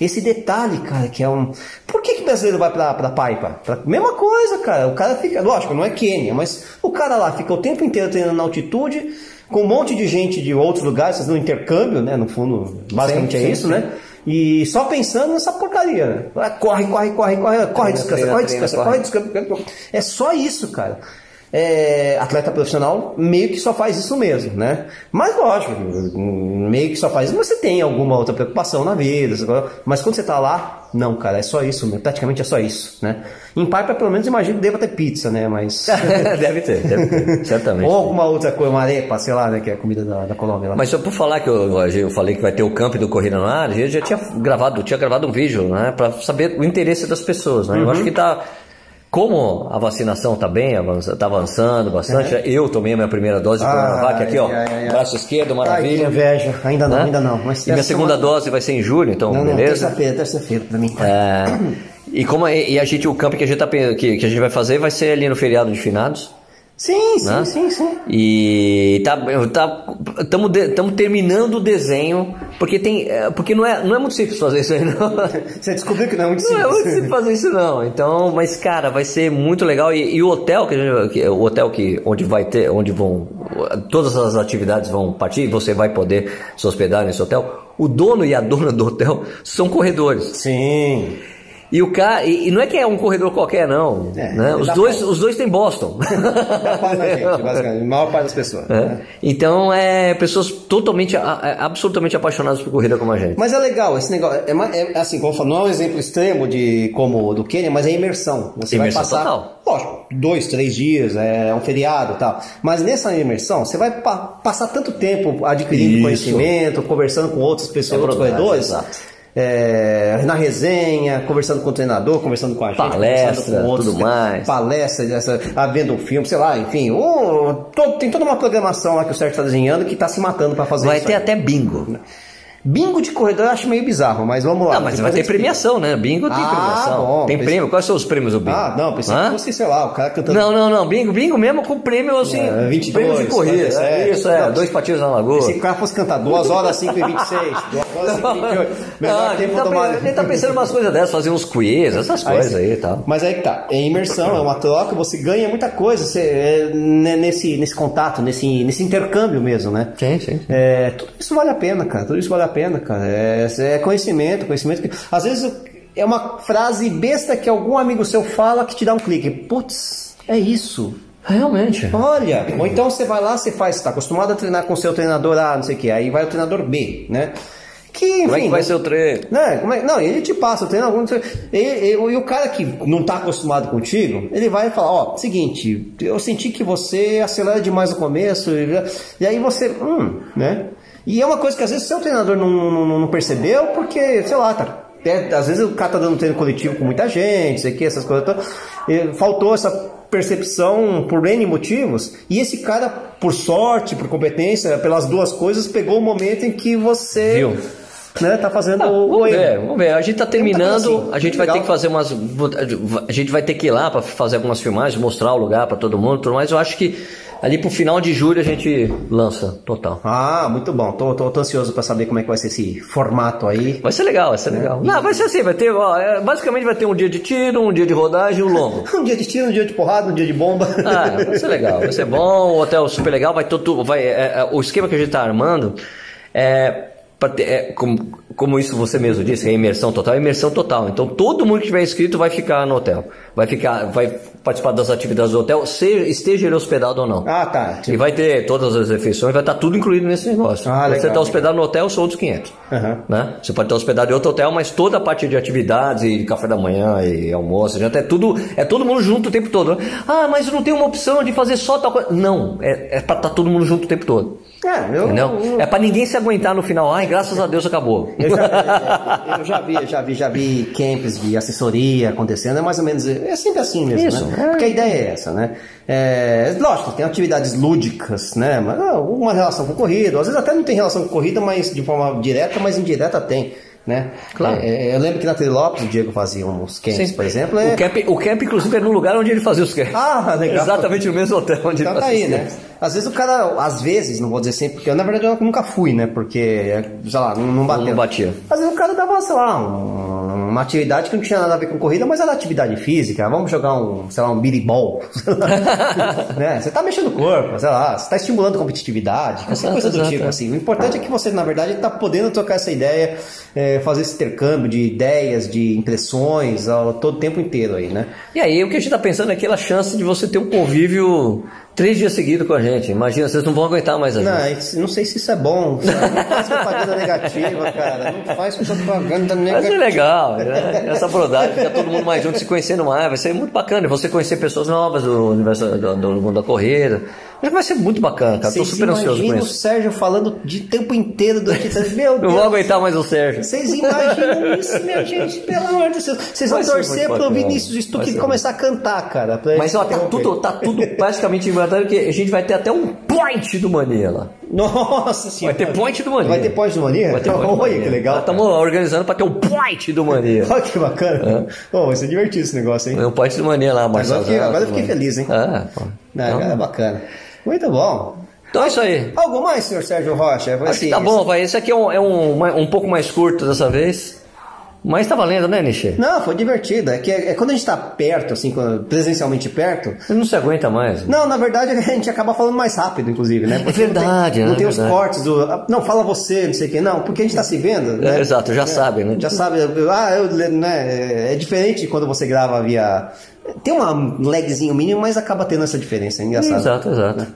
Esse detalhe, cara, que é um. Por que, que o brasileiro vai pra, pra Paipa? Pra... Mesma coisa, cara. O cara fica. Lógico, não é Quênia, mas o cara lá fica o tempo inteiro treinando na altitude, com um monte de gente de outros lugares, fazendo um intercâmbio, né? No fundo, basicamente Sim, é sim, isso, sim. né? E só pensando nessa porcaria, né? Corre, corre, corre, corre, corre, descansa, treina, corre, treina, descansa, corre, descansa. É só isso, cara. É, atleta profissional meio que só faz isso mesmo, né? Mas lógico, meio que só faz isso, você tem alguma outra preocupação na vida, mas quando você tá lá, não, cara, é só isso, praticamente é só isso, né? Em Paipa, pelo menos, imagino que deva ter pizza, né? Mas. deve ter, deve ter, certamente. Ou alguma outra coisa, uma arepa, sei lá, né? Que é a comida da, da Colômbia lá. Mas só por falar que eu, eu falei que vai ter o camp do Corrida no Ar, eu já tinha gravado, tinha gravado um vídeo, né, para saber o interesse das pessoas, né? Eu Uhum. acho que tá como a vacinação tá bem, avança, tá avançando bastante. Eu tomei a minha primeira dose de Ah, Coronavac aqui, ó, ai, ai, ai. braço esquerdo, Ai, que maravilha. inveja. Ainda não, Né? ainda não. Mas e minha segunda semana- dose vai ser em julho, então Não, beleza. terça-feira, terça-feira pra mim. É, e como é- e a gente o camp que a gente tá que, que a gente vai fazer vai ser ali no feriado de finados. Sim, sim, né? sim, sim. E tá, tá, estamos terminando o desenho, porque tem, é, porque não é, não é muito simples fazer isso aí, não. Você descobriu que não é muito Não é muito simples. simples fazer isso não. Então, mas cara, vai ser muito legal e, e o hotel que, gente- que- o hotel que onde vai ter, onde vão todas as atividades vão partir, você vai poder se hospedar nesse hotel. O dono e a dona do hotel são corredores. Sim. E o cara, e, não é que é um corredor qualquer não, É, né? Os dois, pra- os dois têm Boston. Dá paz na gente, basicamente. A maior parte das pessoas. É. né? Então é pessoas totalmente, absolutamente apaixonadas por corrida como a gente. Mas é legal, esse negócio. É, é assim, como eu falo, não é um exemplo extremo de como o do Quênia, mas é imersão. Você Imersão vai passar. total. Lógico, dois, três dias, é um feriado e tal. Mas nessa imersão, você vai pa- passar tanto tempo adquirindo Isso. conhecimento, conversando com outras pessoas, É outros corredores. exato. É, na resenha, conversando com o treinador, conversando com a gente, Palestra, com outros, tudo mais. palestra, essa, ah, um filme, sei lá, enfim, o- to- tem toda uma programação lá que o Sérgio está desenhando que está se matando para fazer Vai isso ter aí. até bingo. Bingo de corredor eu acho meio bizarro, mas vamos lá. Não, mas vai ter premiação, né? Bingo tem Ah, premiação. bom, tem pensei- prêmio. Quais são os prêmios do bingo? Ah, não, pensei Hã? que fosse, sei lá, o cara cantando. Não, não, não. Bingo, bingo mesmo com prêmio assim. É, 22, prêmio de corrida. 47. Isso, é. Não, dois patinhos na lagoa. Se o cara fosse cantar 2 horas 5 e 26, 2 horas 5 28, melhor Não, ele, tá, ele tá pensando umas coisas dessas, fazer uns quiz, essas Aí coisas sim. aí e tal. Mas aí que tá, é imersão, é uma troca, você ganha muita coisa você, é, né, nesse, nesse contato, nesse, nesse intercâmbio mesmo, né? Sim, sim. sim. É, tudo isso vale a pena, cara. Tudo isso vale a pena, cara. É, é conhecimento, conhecimento que. Às vezes é uma frase besta que algum amigo seu fala que te dá um clique. Putz, é isso. Realmente. Olha, ou então você vai lá, você faz, está acostumado a treinar com o seu treinador A, não sei o que, aí vai o treinador B, né? Que, enfim, Como é que vai ser o treino? né? Como é- Não, ele te passa o treino algum. E, o cara que não está acostumado contigo, ele vai falar: Ó, seguinte, eu senti que você acelera demais no começo, e, e aí você, hum, né? E é uma coisa que às vezes seu treinador não, não, não percebeu, porque, sei lá, tá até, às vezes o cara tá dando treino coletivo com muita gente, sei que, essas coisas todas. E faltou essa percepção por N motivos. E esse cara, por sorte, por competência, pelas duas coisas, pegou o momento em que você. Viu? Né, tá fazendo Ah, o, vamos ver, vamos ver. A gente tá terminando, assim, a gente vai legal. ter que fazer umas. A gente vai ter que ir lá para fazer algumas filmagens, mostrar o lugar para todo mundo, tudo mais. Eu acho que ali pro final de julho a gente lança total. Ah, muito bom. Tô, tô, tô ansioso pra saber como é que vai ser esse formato aí. Vai ser legal, vai ser legal. Não, vai ser assim, vai ter, ó, é, basicamente vai ter um dia de tiro, um dia de rodagem e um longo. Um dia de tiro, um dia de porrada, um dia de bomba. Ah, vai ser legal, vai ser bom, o hotel super legal, vai todo, vai, é, é, o esquema que a gente tá armando é, ter- é, como, como isso você mesmo disse, é imersão total, é imersão total. Então todo mundo que tiver inscrito vai ficar no hotel, vai ficar, vai participar das atividades do hotel, seja, esteja ele hospedado ou não. ah, tá. E vai ter todas as refeições, vai estar tudo incluído nesse negócio. Ah, Você legal, está hospedado no hotel, são outros 500. Aham. Né? Você pode estar hospedado em outro hotel, mas toda a parte de atividades e café da manhã e almoço, já é tudo, é todo mundo junto o tempo todo. Ah, mas não tem uma opção de fazer só tal coisa. Não, é, é para estar todo mundo junto o tempo todo. É, eu, Entendeu? eu- É para ninguém se aguentar no final. Ai, graças a Deus acabou. Eu já, eu já vi, já vi, já vi camps de assessoria acontecendo, é mais ou menos, é sempre assim mesmo, Isso, né? É. Porque a ideia é essa, né? É, lógico, tem atividades lúdicas, né? Mas ah, uma relação com corrida, às vezes até não tem relação com corrida, mas de forma direta, mas indireta tem, né? Claro. É, eu lembro que na Telelopes o Diego fazia uns camps, Sim. por exemplo. É... O camp, o camp, inclusive, era no lugar onde ele fazia os camps. Ah, legal. Exatamente no mesmo hotel onde Então ele tá fazia aí, os né? Às vezes o cara, às vezes, não vou dizer sempre, porque eu, na verdade eu nunca fui, né? Porque, sei lá, não, não bateu. Não batia. Às vezes o cara dava, sei lá, um- uma atividade que não tinha nada a ver com corrida, mas era atividade física. Vamos jogar um, sei lá, um biribol. né? Você tá mexendo o corpo, sei lá, você tá estimulando competitividade, qualquer Exato, coisa do exato, tipo, assim. O importante é que você, na verdade, tá podendo trocar essa ideia, é, fazer esse intercâmbio de ideias, de impressões, ao, todo o tempo inteiro aí, né? E aí, o que a gente tá pensando é aquela chance de você ter um convívio três dias seguidos com a gente. Imagina, vocês não vão aguentar mais a gente. Não, não sei se isso é bom. sabe? Não faz propaganda negativa, cara. Não faz propaganda Mas é negativa. legal, né? Essa brodagem, fica todo mundo mais junto se conhecendo mais, vai ser muito bacana. Você conhecer pessoas novas do universo do, do mundo da corrida. Mas vai ser muito bacana, cara. Tô Vocês super ansioso com imaginam o isso. Sérgio falando de tempo inteiro durante esse... Meu Não Deus. vou aguentar mais o Sérgio. Vocês imaginam isso, minha gente? Pelo amor de Deus. Vocês vão Vai torcer pro bacana. Vinícius Vai Stuck começar a cantar, cara. Mas ó, tá tudo, tá tudo praticamente inventado que a gente vai ter até um point do Mania lá. Nossa Vai senhora. ter point do Mania. Vai ter point do Mania? Vai ter point do Olha que legal. Estamos organizando pra ter um point do Mania. Olha que bacana. Pô, vai ser divertido esse negócio, hein? É um point do Mania lá, Marcelo. Agora, que- agora eu fiquei feliz, hein? Ah, pô. É, é bacana. Muito bom. Então é isso aí. Algo mais, senhor Sérgio Rocha? Ser tá bom, vai. Esse aqui é um, é um, um pouco mais curto dessa vez. Mas tá valendo, né, Nishi? Não, foi divertido. É que é, é quando a gente tá perto, assim, quando- presencialmente perto. Você não se aguenta mais. Não, na verdade a gente acaba falando mais rápido, inclusive, né? Porque verdade, Não tem, é não tem os cortes do. ah, Não, fala você, não sei o quê. Não, porque a gente tá se vendo. né? É, exato, já sabe, né? Já sabe. Ah, eu, né? É diferente quando você grava via. Tem uma lagzinho mínimo, mas acaba tendo essa diferença. É engraçado. Exato, exato.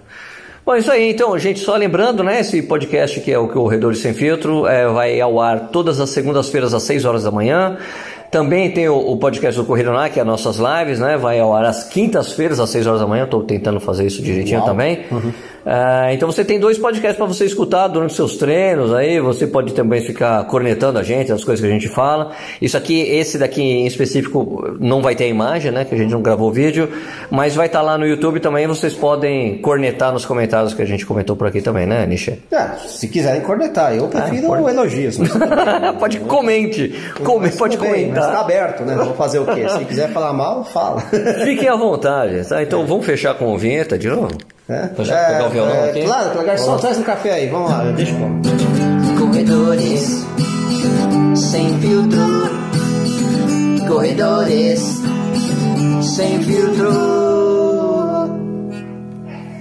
Bom, isso aí, então, gente, só lembrando, né, esse podcast que é o Corredores Sem Filtro, é, vai ao ar todas as segundas-feiras às 6 horas da manhã. Também tem o, o podcast do Corrida Lá, que é as nossas lives, né, vai ao ar às quintas-feiras às 6 horas da manhã, estou tentando fazer isso direitinho Uau. também. Ah, então você tem dois podcasts para você escutar durante seus treinos, aí você pode também ficar cornetando a gente, as coisas que a gente fala. Isso aqui, esse daqui em específico não vai ter a imagem, né, que a gente não gravou o vídeo, mas vai estar lá no YouTube também, vocês podem cornetar nos comentários que a gente comentou por aqui também, né, Nisha? Ah, se quiserem cornetar, eu prefiro pode. elogios. pode comente, come, pode Mas tá comentar. aberto, né? Vou fazer o quê? Se quiser falar mal, fala. Fiquem à vontade, tá? Então vamos fechar com a vinheta de novo? É? Pra já pegar o violão é, aqui? Claro, claro, garçom, traz um café aí, vamos lá, deixa eu. Corredores sem filtro. Corredores sem filtro.